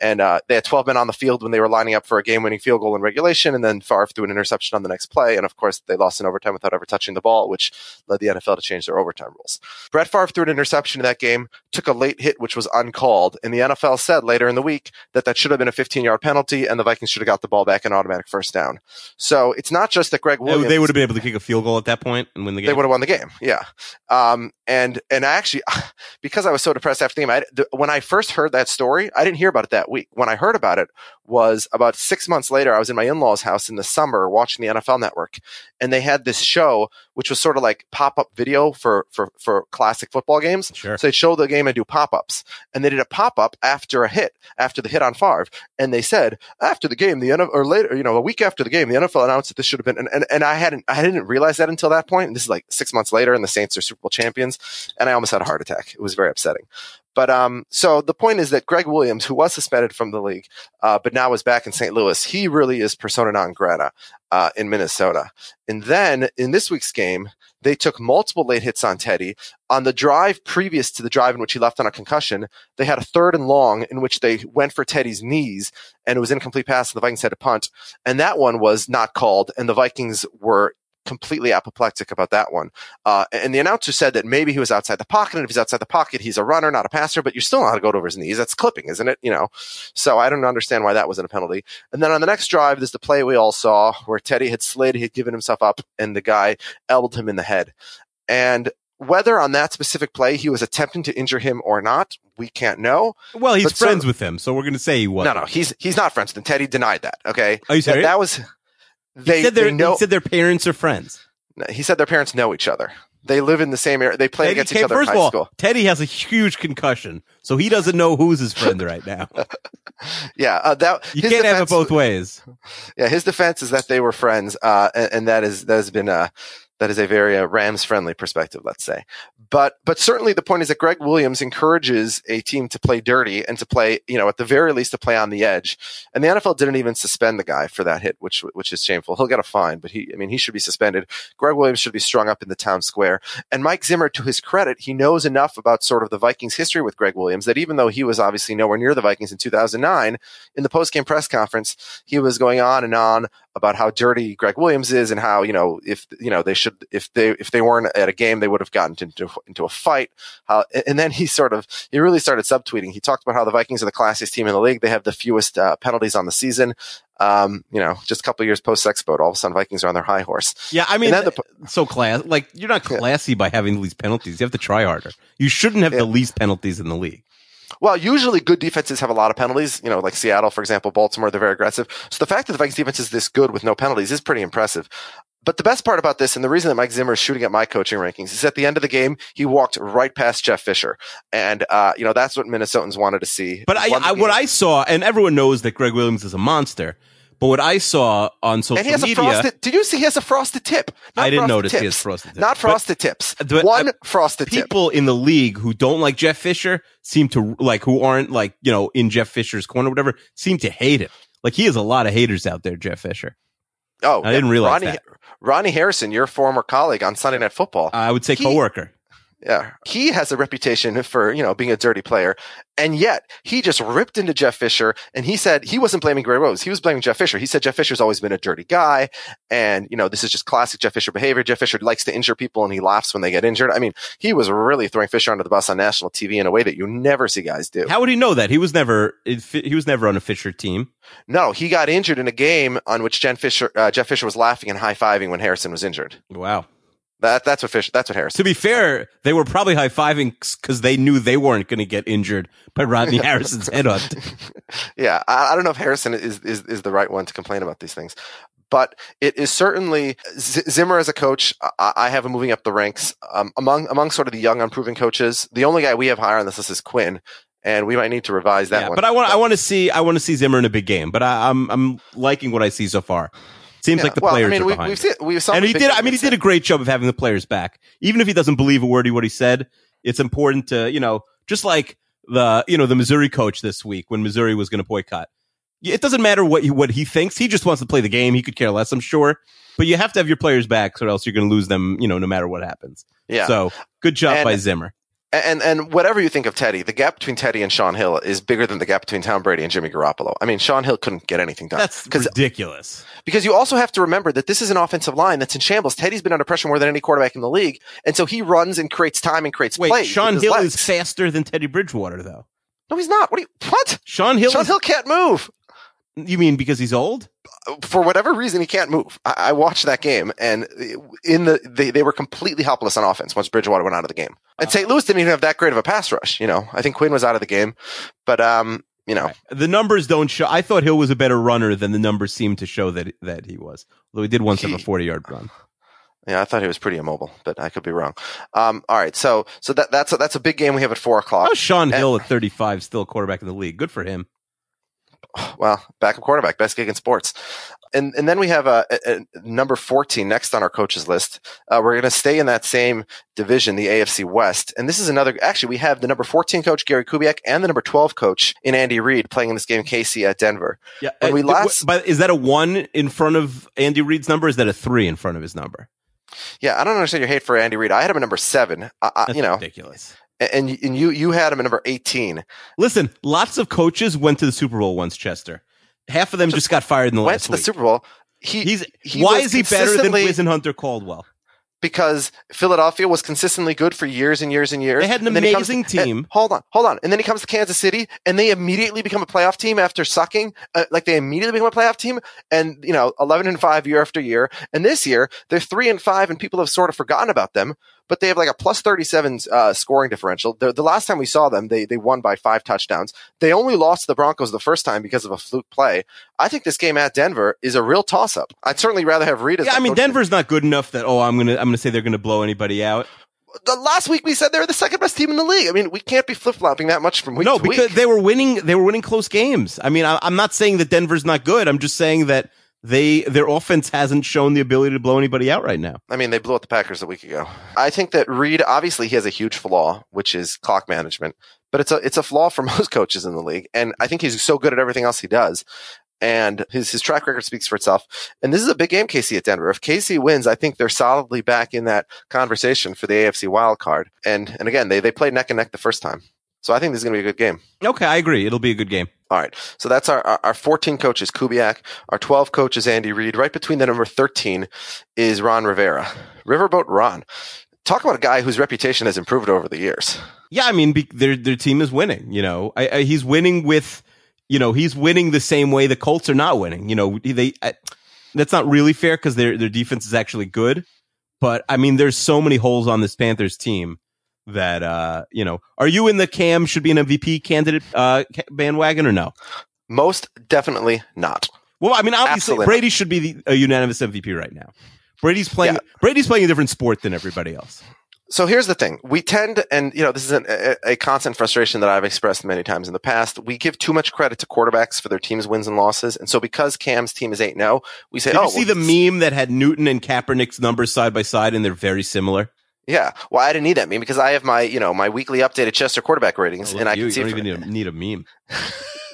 and uh, they had 12 men on the field when they were lining up for a game-winning field goal in regulation, and then Favre threw an interception on the next play, and of course they lost in overtime without ever touching the ball, which led the NFL to change their overtime rules. Brett Favre threw an interception in that game, took a late hit which was uncalled, and the NFL said later in the week that that should have been a 15-yard penalty, and the Vikings should have got the ball back in automatic first down. So it's not just that Gregg Williams they would have been able to kick a field goal at that point and win the game. they would have won the game. Yeah. Um, and, and I actually, because I was so depressed after the game, I, the, when I first heard that story, I didn't hear about it that week. When I heard about it was about six months later, I was in my in-laws house in the summer watching the NFL network and they had this show, which was sort of like pop-up video for, for, for classic football games. Sure. So they'd show the game and do pop-ups and they did a pop-up after a hit, after the hit on Favre. And they said after the game, the NFL, or later, you know, a week after the game, the NFL announced that this should have been, and, and, and I hadn't, I didn't realize that until that point. And this is like six months later and the Saints are Super Bowl champions. And I almost had a heart attack. It was very upsetting. But um, so the point is that Gregg Williams, who was suspended from the league, uh, but now is back in St. Louis, he really is persona non grata uh, in Minnesota. And then in this week's game, they took multiple late hits on Teddy. On the drive previous to the drive in which he left on a concussion, they had a third and long in which they went for Teddy's knees and it was incomplete pass. And the Vikings had to punt. And that one was not called. And the Vikings were completely apoplectic about that one. Uh, and the announcer said that maybe he was outside the pocket. And if he's outside the pocket, he's a runner, not a passer, but you're still not to go over his knees. That's clipping, isn't it? You know, so I don't understand why that wasn't a penalty. And then on the next drive, there's the play we all saw where Teddy had slid, he had given himself up and the guy elbowed him in the head. And whether on that specific play he was attempting to injure him or not, we can't know. well, he's but so- friends with him, so we're going to say he was. No, no, he's he's not friends with him. Teddy denied that. Okay, Are you that, serious? that was they, said, they their- know. he said their parents are friends. he said their parents know each other. They live in the same area. They play Teddy against came- each other first in of all, school. Teddy has a huge concussion, so he doesn't know who's his friend right now. Yeah, uh, that You can't have it both ways. Yeah, his defense is that they were friends, uh, and, and that is that has been uh, That is a very uh, Rams friendly perspective, let's say. But but certainly the point is that Gregg Williams encourages a team to play dirty and to play, you know, at the very least to play on the edge. And the NFL didn't even suspend the guy for that hit, which which is shameful. He'll get a fine, but he I mean he should be suspended. Gregg Williams should be strung up in the town square. And Mike Zimmer, to his credit, he knows enough about sort of the Vikings history with Gregg Williams that even though he was obviously nowhere near the Vikings in 2009, in the post game press conference, he was going on and on about how dirty Gregg Williams is and how you know if you know they should if they if they weren't at a game they would have gotten into into a fight. How and then he sort of he really started subtweeting. He talked about how the Vikings are the classiest team in the league. They have the fewest uh, penalties on the season. Um, you know, just a couple years post sex boat, all of a sudden Vikings are on their high horse. Yeah, I mean, the- so class like you're not classy by having the least penalties. You have to try harder. You shouldn't have Yeah. the least penalties in the league. Well, usually good defenses have a lot of penalties. You know, like Seattle, for example, Baltimore, they're very aggressive. So the fact that the Vikings defense is this good with no penalties is pretty impressive. But the best part about this, and the reason that Mike Zimmer is shooting at my coaching rankings, is at the end of the game, he walked right past Jeff Fisher. And, uh, you know, that's what Minnesotans wanted to see. But I, I what. I saw, and everyone knows that Gregg Williams is a monster. But what I saw on social media. and he has media, a frosted, did you see he has a frosted tip? Not I didn't notice he tips. has frosted tips. Not But- frosted tips. but, One uh, frosted tip. people in the league who don't like Jeff Fisher seem to like who aren't like you know in Jeff Fisher's corner, or whatever, seem to hate him. Like he has a lot of haters out there, Jeff Fisher. Oh, I didn't realize Ronnie, that. Rodney Harrison, your former colleague on Sunday Night Football. I would say He- coworker. Yeah. He has a reputation for, you know, being a dirty player. And yet he just ripped into Jeff Fisher and he said he wasn't blaming Gray Rose. He was blaming Jeff Fisher. He said Jeff Fisher's always been a dirty guy. And, you know, this is just classic Jeff Fisher behavior. Jeff Fisher likes to injure people and he laughs when they get injured. I mean, he was really throwing Fisher under the bus on national TV in a way that you never see guys do. How would he know that? He was never he was never on a Fisher team. No, he got injured in a game on which Jen Fisher, uh, Jeff Fisher was laughing and high fiving when Harrison was injured. Wow. That, that's what Fisher, that's what Harrison. To be fair, they were probably high fiving because they knew they weren't going to get injured by Rodney Harrison's headhunt. yeah, I, I don't know if Harrison is, is is the right one to complain about these things, but it is certainly Z- Zimmer as a coach. I, I have him moving up the ranks um, among among sort of the young, unproven coaches. The only guy we have higher on this list is Quinn, and we might need to revise that Yeah, one. but I want I want to see I want to see Zimmer in a big game. But I, I'm I'm liking what I see so far. Seems Yeah, like the well, players I mean, are we, behind. we've seen we've and he did. I mean, he did a great job of having the players back. Even if he doesn't believe a word of what he said, it's important to you know, just like the you know the Missouri coach this week when Missouri was going to boycott. It doesn't matter what he, what he thinks. He just wants to play the game. He could care less, I'm sure. But you have to have your players back, or else you're going to lose them. You know, no matter what happens. Yeah. So good job And- by Zimmer. And and whatever you think of Teddy, the gap between Teddy and Shaun Hill is bigger than the gap between Tom Brady and Jimmy Garoppolo. I mean, Shaun Hill couldn't get anything done. That's ridiculous. because you also have to remember that this is an offensive line that's in shambles. Teddy's been under pressure more than any quarterback in the league, and so he runs and creates time and creates Wait, plays. Shaun Hill legs. is faster than Teddy Bridgewater, though. no, he's not. What? You, what? Shaun Hill. Sean is- Hill can't move You mean because he's old? For whatever reason. He can't move. I, I watched that game, and in the they, they were completely helpless on offense once Bridgewater went out of the game. And St. Louis didn't even have that great of a pass rush. You know, I think Quinn was out of the game, but um, you know, The numbers don't show. I thought Hill was a better runner than the numbers seem to show that that he was. Although he did once have a forty yard run. Yeah, I thought he was pretty immobile, but I could be wrong. Um, all right, so so that that's a, that's a big game we have at four o'clock. How's Shaun And- Hill at thirty five still quarterback in the league? Good for him. Well, backup quarterback, best gig in sports. And and then we have a, a, a number fourteen next on our coaches list. Uh, we're going to stay in that same division, the AFC West. And this is another. Actually, we have the number fourteen coach Gary Kubiak and the number twelve coach in Andy Reid playing in this game, Casey at Denver. Yeah. When we uh, last- but is that a one in front of Andy Reid's number? Is that a three in front of his number? Yeah, I don't understand your hate for Andy Reid. I had him at number seven. I, I, That's you know, ridiculous. And and you you had him at number eighteen. Listen, lots of coaches went to the Super Bowl once. Chester, half of them just got fired in the Went last to the week. Super Bowl. He, He's he why is he better than Whisenhunt Caldwell? because Philadelphia was consistently good for years and years and years. They had an And he comes amazing team. hold on, hold on. And then he comes to Kansas City and they immediately become a playoff team after sucking. Uh, like they immediately become a playoff team and, you know, 11 and 5 year after year. And this year they're 3 and 5 and people have sort of forgotten about them, but they have like a plus 37 uh, scoring differential. The, the last time we saw them, they, they won by five touchdowns. They only lost to the Broncos the first time because of a fluke play. I think this game at Denver is a real toss up. I'd certainly rather have Reid as Yeah, I mean Denver's not good enough that oh I'm gonna I'm gonna say they're gonna blow anybody out. the last week we said they were the second best team in the league. I mean, we can't be flip flopping that much from week no, to because week. they were winning. They were winning close games. I mean, I, I'm not saying that Denver's not good. I'm just saying that they their offense hasn't shown the ability to blow anybody out right now. I mean, they blew out the Packers a week ago. I think that Reid obviously he has a huge flaw, which is clock management, but it's a it's a flaw for most coaches in the league. And I think he's so good at everything else he does. And his his track record speaks for itself. And this is a big game, Casey at Denver. If Casey wins, I think they're solidly back in that conversation for the AFC wild card. And and again, they they played neck and neck the first time. So I think this is going to be a good game. Okay, I agree. It'll be a good game. All right. So that's our, our, our 14 coaches, Kubiak. Our 12 coaches, Andy Reid. Right between the number 13 is Ron Rivera. Riverboat Ron. Talk about a guy whose reputation has improved over the years. Yeah, I mean, be, their their team is winning. You know, I, I, he's winning with, you know, he's winning the same way the Colts are not winning. You know, they I, that's not really fair because their their defense is actually good. But I mean, there's so many holes on this Panthers team that uh, you know. Are you in the Cam should be an MVP candidate uh, bandwagon or no? Most definitely not. Well, I mean, obviously Absolutely Brady should be the, a unanimous MVP right now. Brady's playing. Yeah. Brady's playing a different sport than everybody else. So here's the thing. We tend, and you know, this is an, a, a constant frustration that I've expressed many times in the past. We give too much credit to quarterbacks for their team's wins and losses. And so because Cam's team is 8-0, we say, Did oh, you see well, the meme that had Newton and Kaepernick's numbers side by side, and they're very similar? Yeah. Well, I didn't need that meme because I have my, you know, my weekly updated Chester quarterback ratings and I you, can see you don't even need a, need a meme.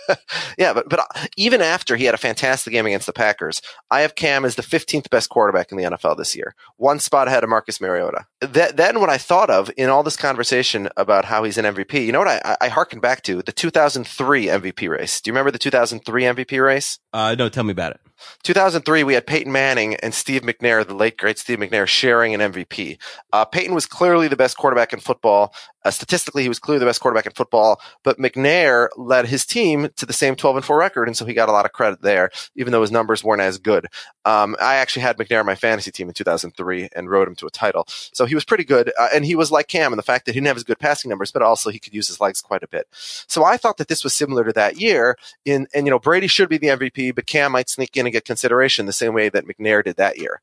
yeah, but but even after he had a fantastic game against the Packers, I have Cam as the 15th best quarterback in the NFL this year, one spot ahead of Marcus Mariota. That, then what I thought of in all this conversation about how he's an MVP, you know what I, I, I harken back to the 2003 MVP race. Do you remember the 2003 MVP race? Uh, no, tell me about it. 2003, we had Peyton Manning and Steve McNair, the late great Steve McNair, sharing an MVP. Uh, Peyton was clearly the best quarterback in football. Uh, statistically, he was clearly the best quarterback in football, but McNair led his team to the same 12 and 4 record, and so he got a lot of credit there, even though his numbers weren't as good. Um, I actually had McNair on my fantasy team in 2003 and rode him to a title, so he was pretty good, uh, and he was like Cam in the fact that he didn't have as good passing numbers, but also he could use his legs quite a bit. So I thought that this was similar to that year. In and you know Brady should be the MVP, but Cam might sneak in and get consideration the same way that McNair did that year.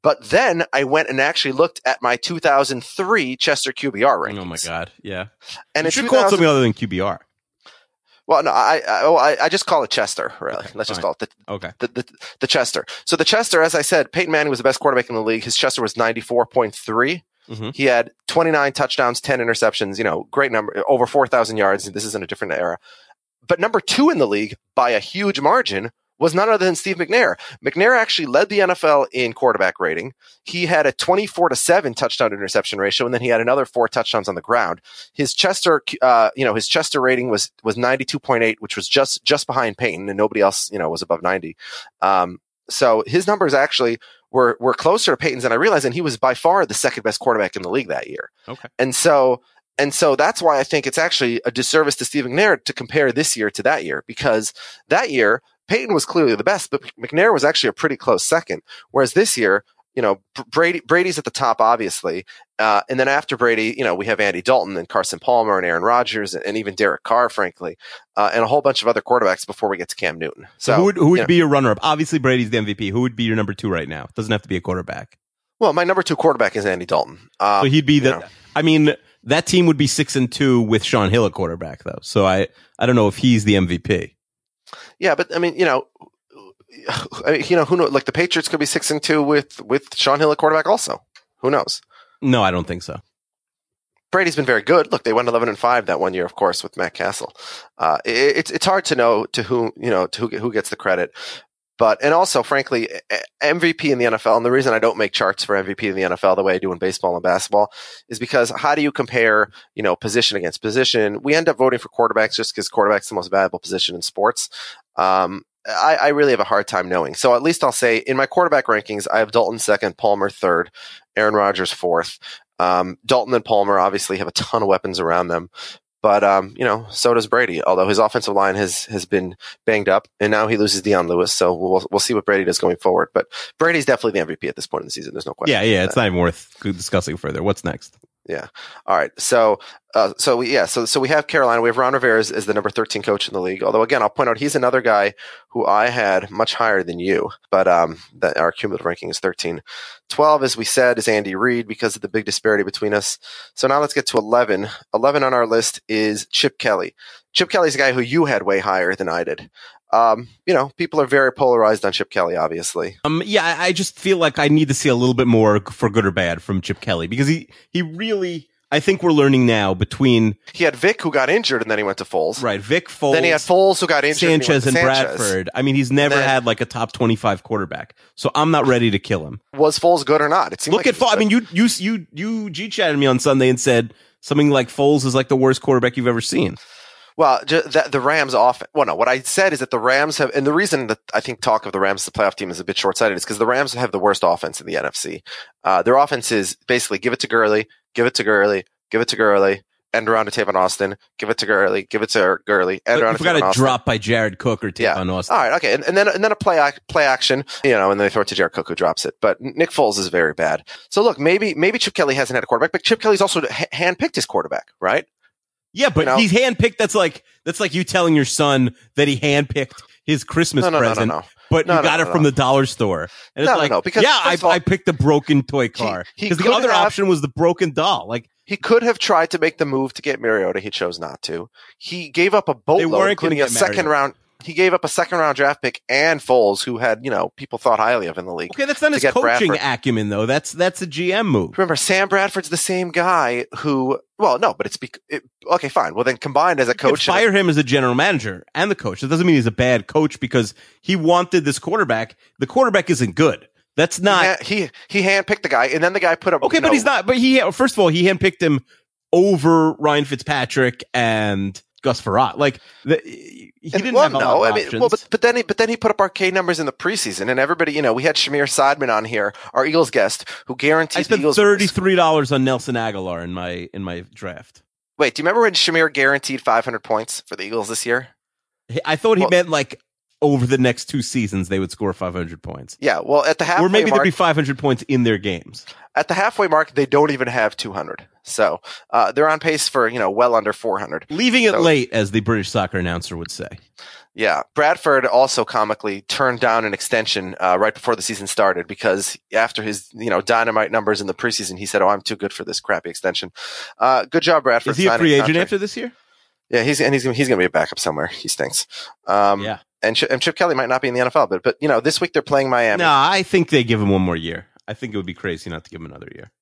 But then I went and actually looked at my 2003 Chester QBR rankings. Oh my god, yeah. And you should call it something other than QBR. Well, no, I I, I I just call it Chester. Really, Okay, let's just call it the, Okay. the, the the Chester. So the Chester, as I said, Peyton Manning was the best quarterback in the league. His Chester was 94.3. Mhm. He had 29 touchdowns, 10 interceptions. You know, great number, over 4,000 yards. This is in a different era. But number two in the league by a huge margin was none other than Steve McNair. McNair actually led the NFL in quarterback rating. He had a 24 to 7 touchdown to interception ratio, and then he had another four touchdowns on the ground. His Chester, uh, you know, his Chester rating was, was 92.8, which was just, just behind Peyton, and nobody else, you know, was above 90. Um, so his numbers actually were, were closer to Peyton's than I realized, and he was by far the second best quarterback in the league that year. Okay. And so, and so that's why I think it's actually a disservice to Steve McNair to compare this year to that year, because that year, Peyton was clearly the best, but McNair was actually a pretty close second. Whereas this year, you know, Brady, Brady's at the top, obviously. Uh, and then after Brady, you know, we have Andy Dalton and Carson Palmer and Aaron Rodgers and, and even Derek Carr, frankly, uh, and a whole bunch of other quarterbacks before we get to Cam Newton. So, So, who would who would you know, be your runner up? Obviously, Brady's the MVP. Who would be your number two right now? Doesn't have to be a quarterback. well, my number two quarterback is Andy Dalton. Um, So he'd be the. you know. I mean, that team would be six and two with Shaun Hill at quarterback, though. So I I don't know if he's the MVP. Yeah, but I mean, you know, I mean, you know, who knows? Like the Patriots could be six and two with with Shaun Hill at quarterback. Also, who knows? No, I don't think so. Brady's been very good. Look, they went eleven and five that one year, of course, with Matt Cassel. Uh, it, it's it's hard to know to who you know to who, who gets the credit, but and also, frankly, MVP in the NFL. And the reason I don't make charts for MVP in the NFL the way I do in baseball and basketball is because how do you compare you know position against position? We end up voting for quarterbacks just because quarterback's the most valuable position in sports. Um, I, I really have a hard time knowing. So at least I'll say in my quarterback rankings, I have Dalton second, Palmer third, Aaron Rodgers fourth. Um, Dalton and Palmer obviously have a ton of weapons around them, but um, you know, so does Brady. Although his offensive line has has been banged up, and now he loses Dion Lewis, so we'll we'll see what Brady does going forward. But Brady's definitely the MVP at this point in the season. There's no question. Yeah, yeah. It's that. not even worth discussing further. What's next? Yeah. All right. So Uh, so we, yeah, so so we have Carolina. We have Ron Rivera as, as the number thirteen coach in the league. Although again, I'll point out he's another guy who I had much higher than you, but um, that our cumulative ranking is thirteen. Twelve, as we said, is Andy Reid because of the big disparity between us. So now let's get to eleven. Eleven on our list is Chip Kelly. Chip Kelly's a guy who you had way higher than I did. Um, you know, people are very polarized on Chip Kelly, obviously. Um, yeah, I just feel like I need to see a little bit more for good or bad from Chip Kelly because he he really. I think we're learning now between He had Vick who got injured and then he went to Foles. right Vick Foles, Then he had Foles who got injured. and he went Sanchez to and Sanchez. Bradford. I mean, he's never then- had like a top twenty-five quarterback, so I'm not ready to kill him. Was Foles good or not? It seemed Look like at Foles. I mean, you you you you g chatted me on Sunday and said something like Foles is like the worst quarterback you've ever seen. Well, that the Rams off. Well, no. What I said is that the Rams have, and the reason that I think talk of the Rams as the playoff team is a bit short sighted is because the Rams have the worst offense in the NFC. Uh, their offense is basically give it to Gurley, give it to Gurley, give it to Gurley, end around to Tavon Austin, give it to Gurley, give it to Gurley, end around you to forgot a Austin. drop by Jared Cook or Yeah. Tavon Austin. All right, okay, and, and then and then a play ac- play action, you know, and then they throw it to Jared Cook who drops it. But Nick Foles is very bad. So look, maybe maybe Chip Kelly hasn't had a quarterback, but Chip Kelly's also ha- handpicked his quarterback, right? Yeah, but You know? he's handpicked. That's like that's like you telling your son that he handpicked his Christmas No, no, no, no, present, no. But No, you got no, it no. from the dollar store. And it's like, no, because yeah, I, all- I picked a broken toy car because the other have- option was the broken doll. Like He could have tried to make the move to get Mariota. He chose not to. He gave up a boatload, including a second Mariota. round. He gave up a second round draft pick and Foles, who had you know people thought highly of in the league. okay, that's not his coaching Bradford. acumen though. That's that's a GM move. Remember, Sam Bradford's the same guy who. Well, no, but it's bec- it, okay. Fine. Well, then combined as a coach, fire him as a general manager and the coach. That doesn't mean he's a bad coach because he wanted this quarterback. The quarterback isn't good. That's not he he handpicked the guy, and then the guy put up. okay, but know, he's not. But he first of all he handpicked him over Ryan Fitzpatrick and Gus Farrat. Like the, he And- didn't well, have a no, I mean, options. well, but, but then he, but then he put up arcade numbers in the preseason, and everybody, you know, we had Shamir Sidman on here, our Eagles guest, who guaranteed I spent thirty three dollars on Nelson Agholor in my in my draft. Wait, do you remember when Shamir guaranteed 500 points for the Eagles this year? I thought he Well- meant like over the next two seasons they would score five hundred points, Yeah, well, at the halfway or maybe mark, there'd be five hundred points in their games. at the halfway mark, they don't even have 200. So uh, they're on pace for you know well under 400. Leaving it So- late, as the British soccer announcer would say. Yeah, Bradford also comically turned down an extension uh, right before the season started because after his you know dynamite numbers in the preseason, he said, "Oh, I'm too good for this crappy extension." Uh, good job, Bradford. Is he a free agent contract. after this year? Yeah, he's and he's he's going to be a backup somewhere. He stinks. Um, yeah. and, Ch- and Chip Kelly might not be in the NFL, but but you know this week they're playing Miami. No, I think they give him one more year. I think it would be crazy not to give him another year.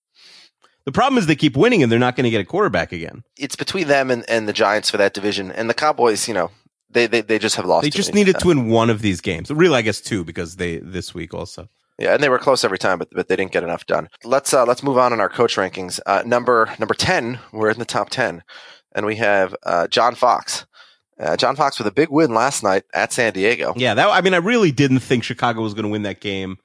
The problem is they keep winning and they're not going to get a quarterback again. It's between them and, and the Giants for that division, and the Cowboys. You know, they they, they just have lost. They just needed to win one of these games. Really, I guess two because they this week also. Yeah, and they were close every time, but but they didn't get enough done. Let's uh, let's move on in our coach rankings. Uh, number number ten, we're in the top ten, and we have uh, John Fox. Uh, John Fox with a big win last night at San Diego. Yeah, that I mean, I really didn't think Chicago was going to win that game.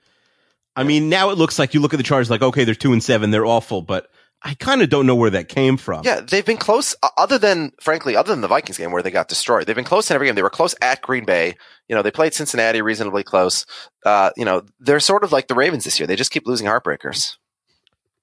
I mean, now it looks like you look at the Chargers like, okay, they're two and seven, they're awful, but I kind of don't know where that came from. Yeah, they've been close. Other than, frankly, other than the Vikings game where they got destroyed, they've been close in every game. They were close at Green Bay. You know, they played Cincinnati reasonably close. Uh, you know, they're sort of like the Ravens this year. They just keep losing heartbreakers,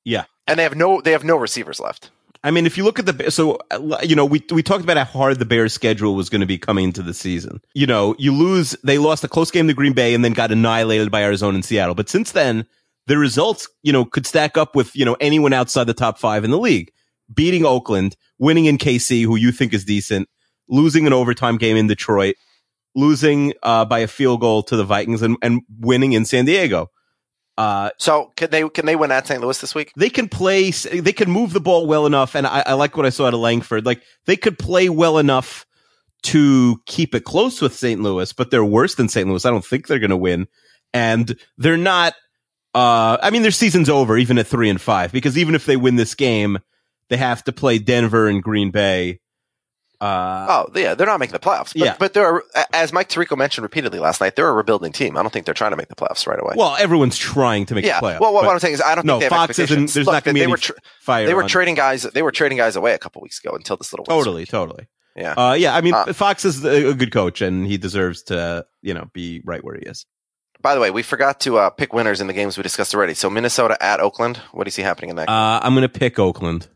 Yeah. and they have no they have no receivers left. I mean, if you look at the so uh, you know we we talked about how hard the Bears' schedule was going to be coming into the season. You know, you lose. They lost a close game to Green Bay and then got annihilated by Arizona and Seattle. But since then, the results you know could stack up with you know anyone outside the top five in the league. Beating Oakland, winning in KC, who you think is decent, losing an overtime game in Detroit, losing uh, by a field goal to the Vikings, and, and winning in San Diego. Uh, So can they can they win at St. Louis this week? they can play they can move the ball well enough and I, I like what i saw out of langford like they could play well enough to keep it close with st louis but they're worse than st louis i don't think they're going to win and they're not uh i mean their season's over even at three and five because even if they win this game they have to play denver and green bay uh Oh, yeah, they're not making the playoffs. But, Yeah. but they're as Mike Tirico mentioned repeatedly last night. They're a rebuilding team. I don't think they're trying to make the playoffs right away. well everyone's trying to make yeah. the playoffs well, what, what I'm saying is, I don't no think they have fox isn't there's Look, not going to be any were tra- fire they were trading guys. They were trading guys away a couple weeks ago until this little totally totally Yeah. Uh, yeah, I mean, Uh, Fox is a a good coach, and he deserves to, you know, be right where he is. By the way, we forgot to uh, pick winners in the games we discussed already. So Minnesota at Oakland. What do you see happening in that? game? Uh, I'm going to pick Oakland.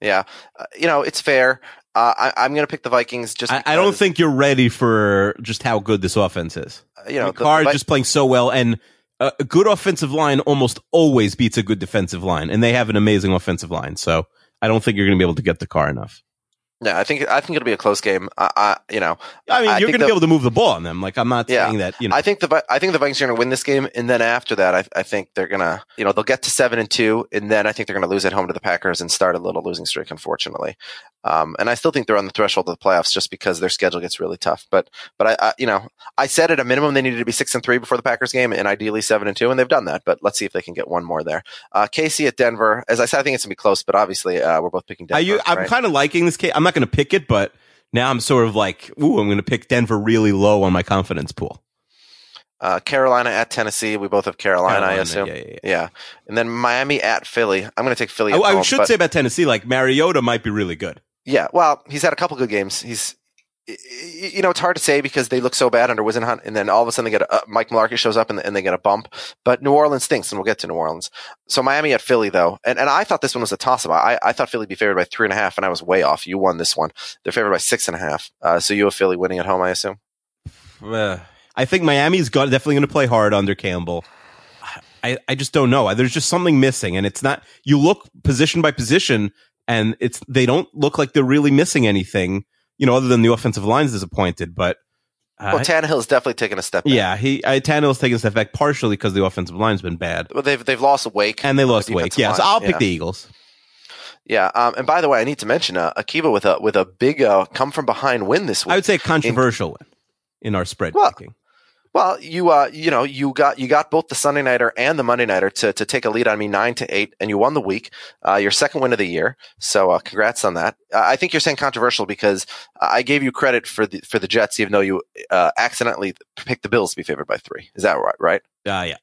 Yeah, uh, you know it's fair. Uh, I, I'm going to pick the Vikings. Just I, I don't think you're ready for just how good this offense is. uh, you know Carr is just playing so well, and a a good offensive line almost always beats a good defensive line, and they have an amazing offensive line. So I don't think you're going to be able to get the car enough. Yeah, I think I think it'll be a close game. I, I you know, I mean, I you're going to be able to move the ball on them. Like I'm not Yeah. saying that. You know, I think the I think the Vikings are going to win this game, and then after that, I, I think they're going to you know they'll get to seven and two, and then I think they're going to lose at home to the Packers and start a little losing streak, unfortunately. Um, and I still think they're on the threshold of the playoffs just because their schedule gets really tough. But but I, I you know I said at a minimum they needed to be six and three before the Packers game, and ideally seven and two, and they've done that. But let's see if they can get one more there. Uh, Casey at Denver, as I said, I think it's going to be close, but obviously uh, we're both picking Denver. You, I'm right? kind of liking this case. I'm not going to pick it, but now I'm sort of like, ooh, I'm going to pick Denver really low on my confidence pool. Uh, Carolina at Tennessee. We both have Carolina, I assume. yeah, yeah, Yeah. And then Miami at Philly. I'm going to take Philly. I, I home, should say about Tennessee, like Mariota might be really good. Yeah. Well, he's had a couple good games. He's, you know, it's hard to say because they look so bad under Whisenhunt, and then all of a sudden they get a, uh, Mike Mularkey shows up and, and they get a bump. But New Orleans stinks, and we'll get to New Orleans. So Miami at Philly, though, and, and I thought this one was a toss up. I, I thought Philly would be favored by three and a half, and I was way off. You won this one. They're favored by six and a half. Uh, so you have Philly winning at home, I assume. I think Miami's got, definitely going to play hard under Campbell. I, I just don't know. There's just something missing, and it's not. You look position by position, and it's they don't look like they're really missing anything. You know, other than the offensive line's disappointed, but uh, Well, Tannehill's definitely taken a step back. yeah, he I, Tannehill's taking a step back partially because the offensive line's been bad, Well, they've they've lost Wake and they the lost Wake. Yeah, so. I'll pick Yeah. the Eagles. Yeah, um, and by the way, I need to mention uh, Akiva with a with a big uh, come from behind win this week. I would say a controversial win in our spread Well, picking. Well, you uh, you know, you got you got both the Sunday nighter and the Monday nighter to to take a lead on me nine to eight, and you won the week. Uh, your second win of the year. So, uh, congrats on that. Uh, I think you're saying controversial because I gave you credit for the for the Jets, even though you uh, accidentally picked the Bills to be favored by three. Is that right? Right? Uh, yeah.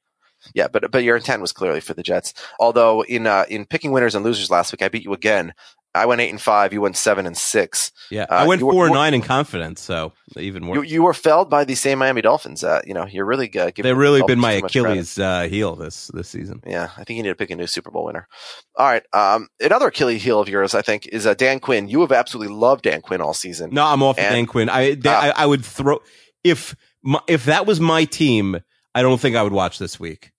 Yeah, but but your intent was clearly for the Jets. Although in uh, in picking winners and losers last week, I beat you again. I went eight and five. You went seven and six. Yeah, Uh, I went you were- four and nine in confidence, so even worse. You you were felled by the same Miami Dolphins. Uh, you know, you're really uh, giving They've really been my too much credit. Achilles uh, heel this this season. Yeah, I think you need to pick a new Super Bowl winner. All right. Um, another Achilles heel of yours, I think, is uh, Dan Quinn. You have absolutely loved Dan Quinn all season. No, I'm off And- Dan Quinn. I, Ah. I I would throw if my, if that was my team, I don't think I would watch this week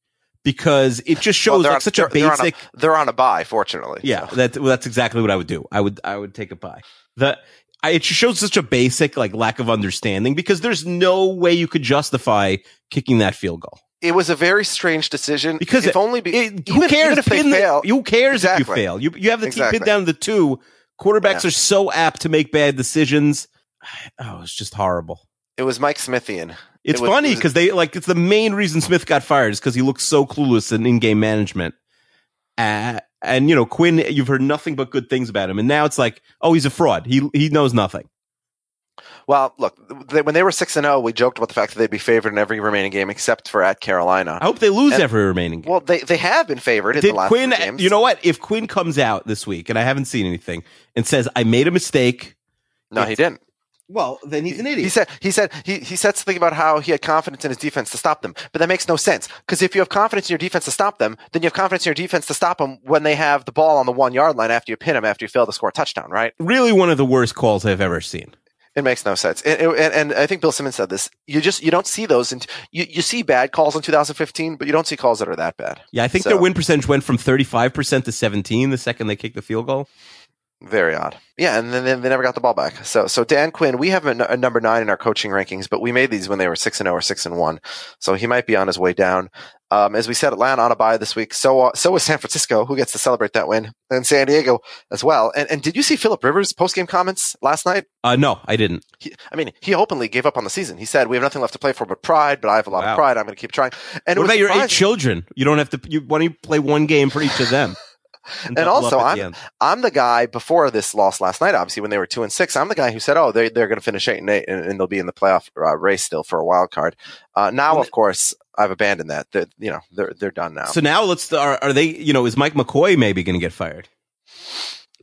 because it just shows they're like on- such a they're- they're on basic. They're on a buy, fortunately. yeah, So. that well, that's exactly what I would do. I would I would take a buy. The I, it just shows such a basic like lack of understanding because there's no way you could justify kicking that field goal. It was a very strange decision Because if it- only be, It- even, who cares even if they the- fail. who cares if you fail? You you have the team Exactly. pinned down to the two. Quarterbacks Yeah. are so apt to make bad decisions. Oh, it's just horrible. it was Mike Smithian. It's It was- funny it because they like it's the main reason Smith got fired is because he looks so clueless in in-game management. Uh, and you know Quinn, you've heard nothing but good things about him, and now it's like, oh, he's a fraud. He he knows nothing. Well, look, they, when they were six and zero, we joked about the fact that they'd be favored in every remaining game except for at Carolina. I hope they lose And- every remaining game. Well, they they have been favored in Did the last Quinn? You know what? If Quinn comes out this week, and I haven't seen anything, and says I made a mistake, no, he didn't. Well, then he's an idiot. He said he said he, he said something about how he had confidence in his defense to stop them, but that makes no sense because if you have confidence in your defense to stop them, then you have confidence in your defense to stop them when they have the ball on the one yard line after you pin them after you fail to score a touchdown, right? really one of the worst calls I've ever seen. It makes no sense, and, and, and I think Bill Simmons said this. You just you don't see those, and you you see bad calls in 2015, but you don't see calls that are that bad. Yeah, I think So- their win percentage went from 35% to 17 the second they kicked the field goal. Very odd. Yeah, and then they, they never got the ball back. So, so Dan Quinn, we have a, number nine in our coaching rankings, but we made these when they were six and zero or six and one. So he might be on his way down. Um, as we said, Atlanta on a bye this week. So, uh, so is San Francisco, who gets to celebrate that win, and San Diego as well. And, and did you see Philip Rivers' post game comments last night? Uh, no, I didn't. He, I mean, he openly gave up on the season. He said, "We have nothing left to play for but pride, but I have a lot Wow. of pride. I'm going to keep trying." And what was about your eight children? You don't have to. You, why don't you play one game for each of them? And double also, I'm the. I'm the guy before this loss last night. Obviously, when they were two and six, I'm the guy who said, "Oh, they they're going to finish eight and eight, and, and they'll be in the playoff uh, race still for a wild card." Uh, now, of course, I've abandoned that. They're, you know, they're they're done now. So now let's. Are, are they? You know, is Mike McCoy maybe going to get fired?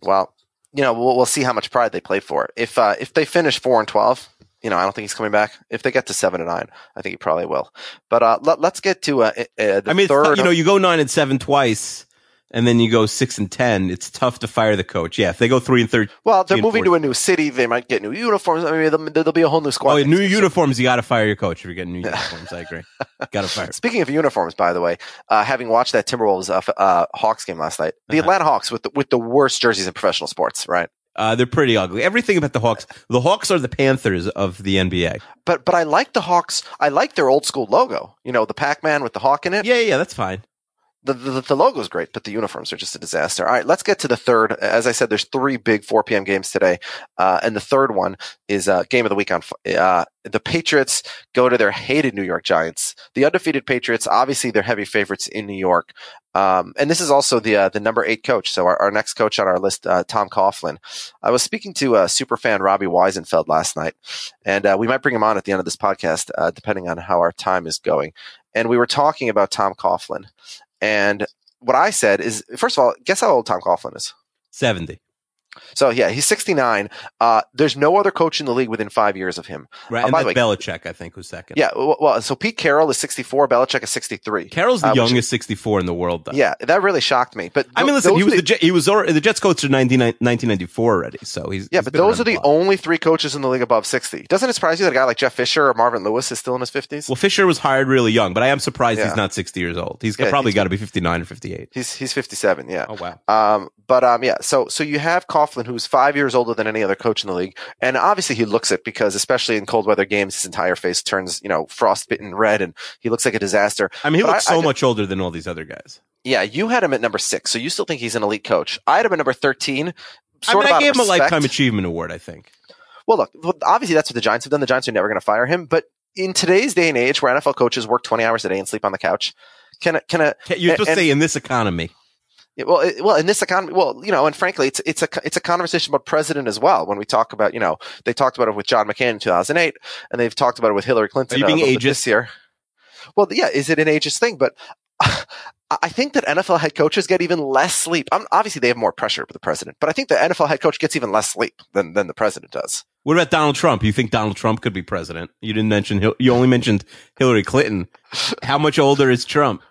well, you know, we'll, we'll see how much pride they play for. If uh, if they finish four and twelve, you know, I don't think he's coming back. If they get to seven and nine, I think he probably will. But uh, let, us get to uh, uh, the I mean, third. you know, you go nine and seven twice. And then you go six and ten, it's tough to fire the coach. Yeah, if they go three and thirteen, Well, they're moving to a new city. They might get new uniforms. I mean, there'll, be a whole new squad. oh, new uniforms, you got to fire your coach if you're getting new uniforms. I agree. Got to fire. Speaking of uniforms, by the way, uh, having watched that Timberwolves uh, uh, Hawks game last night, the Uh-huh. Atlanta Hawks with the, with the worst jerseys in professional sports, right? Uh, they're pretty ugly. Everything about the Hawks. The Hawks are the Panthers of the NBA. But but I like the Hawks. I like their old school logo. You know, the Pac Man with the hawk in it. Yeah, yeah, that's fine. The, the the logo's great, but the uniforms are just a disaster. All right, let's get to the third. As I said, there's three big 4 p.m. games today, uh, and the third one is uh, game of the week on. Uh, the Patriots go to their hated New York Giants. The undefeated Patriots, obviously, they're heavy favorites in New York, um, and this is also the uh, the number eight coach. So our, our next coach on our list, uh, Tom Coughlin. I was speaking to uh, super fan Robbie Weisenfeld last night, and uh, we might bring him on at the end of this podcast, depending on how our time is going. And we were talking about Tom Coughlin. And what I said is, first of all, guess how old Tom Coughlin is? Seventy. So yeah, he's 69. Uh, there's no other coach in the league within five years of him. Right, Uh, and by the way- Belichick, I think, who's second. Yeah. Well, so Pete Carroll is 64. Belichick is 63. Carroll's the Uh, which- youngest sixty-four in the world. Though. Yeah, that really shocked me. But I mean, listen, he was the, the, he was already, the Jets coach in 1994 already. So he's yeah, he's but those are the only three coaches in the league above 60. Doesn't it surprise you that a guy like Jeff Fisher or Marvin Lewis is still in his 50s? Well, Fisher was hired really young, but I am surprised Yeah. he's not sixty years old. He's Yeah, probably got to be fifty-nine or fifty-eight. he's he's 57. Yeah. Oh wow. Um, but um, yeah. So so you have Coughlin, who's five years older than any other coach in the league, and obviously he looks it because, especially in cold weather games, his entire face turns you know frostbitten red, and he looks like a disaster. I mean, he But looks I- so I- much older than all these other guys. Yeah, you had him at number six, so you still think he's an elite coach. I had him at number 13. I mean, I gave him a lifetime achievement award. I think. Well, look, obviously that's what the Giants have done. The Giants are never going to fire him, but in today's day and age, where NFL coaches work 20 hours a day and sleep on the couch, can a, can a You're supposed to say in this economy. Yeah, well, it, well, in this economy, well, you know, and frankly, it's it's a it's a conversation about president as well. When we talk about, you know, they talked about it with John McCain in 2008, and they've talked about it with Hillary Clinton Are you uh, being little ageist? this year. Well, yeah, is it an ageist thing? But I think that NFL head coaches get even less sleep. Um obviously, they have more pressure with the president, but I think the NFL head coach gets even less sleep than than the president does. What about Donald Trump? You think Donald Trump could be president? You didn't mention. You only mentioned Hillary Clinton. How much older is Trump?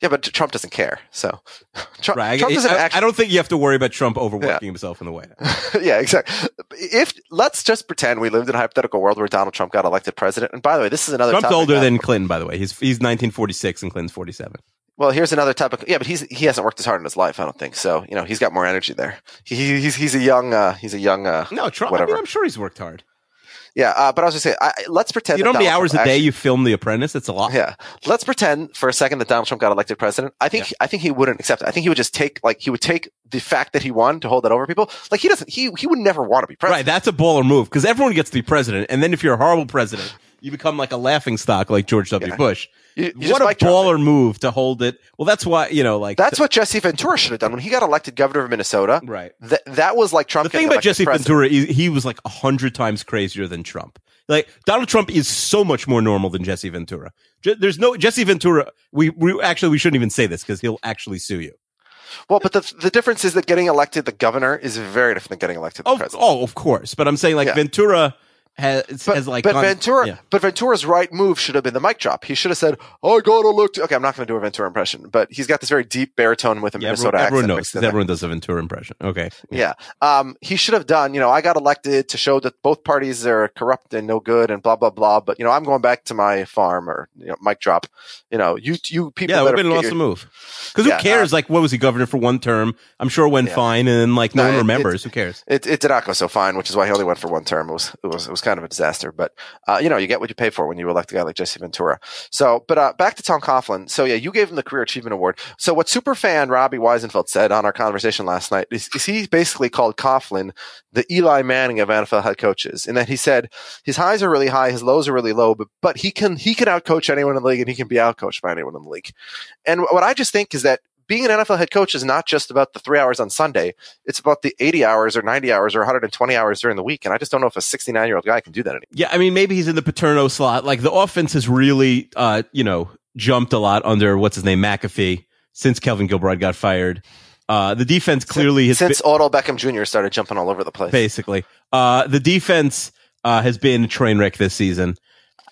Yeah, but Trump doesn't care. So Trump, Right. Trump I, doesn't I- actually. I don't think you have to worry about Trump overworking himself in the House. yeah, exactly. If let's just pretend we lived in a hypothetical world where Donald Trump got elected president. And by the way, this is another. Trump's topic older than Clinton, by the way. He's he's 1946 and Clinton's 47. Well, here's another topic. Yeah, but he's he hasn't worked as hard in his life. I don't think so. You know, he's got more energy there. He, he- he's he's a young uh, he's a young uh, No, Trump. I Whatever. mean, I'm sure he's worked hard. Yeah. Uh, but I was just saying, I, let's pretend. You know how many Donald hours a Trump day actually- you film The Apprentice? It's a lot. Yeah, let's pretend for a second that Donald Trump got elected president. I think I think he wouldn't accept it. I think he would just take like he would take the fact that he won to hold that over people. Like he doesn't. He he would never want to be president. Right, that's a baller move because everyone gets to be president, and then if you're a horrible president, you become like a laughing stock like George W. Yeah. Bush. You- you what a baller move to hold it. Well, that's why you know, like That's what Jesse Ventura should have done when he got elected governor of Minnesota. right. That that was like Trump. The thing about Jesse president. Ventura, he, he was like a hundred times crazier than Trump. Like Donald Trump is so much more normal than Jesse Ventura. Je- There's no Jesse Ventura. We, we actually we shouldn't even say this because he'll actually sue you. Well, but the the difference is that getting elected the governor is very different than getting elected the Oh, president. oh, of course. But I'm saying like Yeah. Ventura has, But, has like but gone- Ventura, yeah. but Ventura's right move should have been the mic drop. He should have said, "I got elected." Okay, I'm not going to do a Ventura impression, but he's got this very deep baritone with a Yeah, Minnesota everyone, everyone accent knows mixed in 'cause there. everyone does a Ventura impression. Okay. Yeah. Um, he should have done, you know, I got elected to show that both parties are corrupt and no good and blah, blah, blah. But, you know, I'm going back to my farm or, you know, mic drop. You know, you, you people Yeah, it would have been an awesome your- move. Because who Yeah, cares? like, what was he governor for one term? I'm sure it went Yeah. fine, and like no No, one it- remembers. who cares? It, it did not go so fine, which is why he only went for one term. It was, it was, it was kind of a disaster. But, uh, you know, you get what you pay for when you elect a guy like Jesse Ventura. So, but, uh, back to Tom Coughlin. So yeah, you gave him the Career Achievement Award. So what superfan Robbie Weisenfeld said on our conversation last night is, is he basically called Coughlin the Eli Manning of NFL head coaches. And that he said his highs are really high, his lows are really low, but, but he can, he can outcoach anyone in the league and he can be outcoached by anyone in the league. And what I just think is that being an NFL head coach is not just about the three hours on Sunday. It's about the 80 hours or 90 hours or 120 hours during the week. And I just don't know if a 69 year old guy can do that anymore. Yeah, I mean, maybe he's in the Paterno slot. Like the offense has really, uh, you know, jumped a lot under what's his name, McAdoo, since Kevin Gilbride got fired. Uh, the defense clearly has Since been, Odell Beckham Jr. started jumping all over the place. basically. Uh, the defense uh, has been a train wreck this season,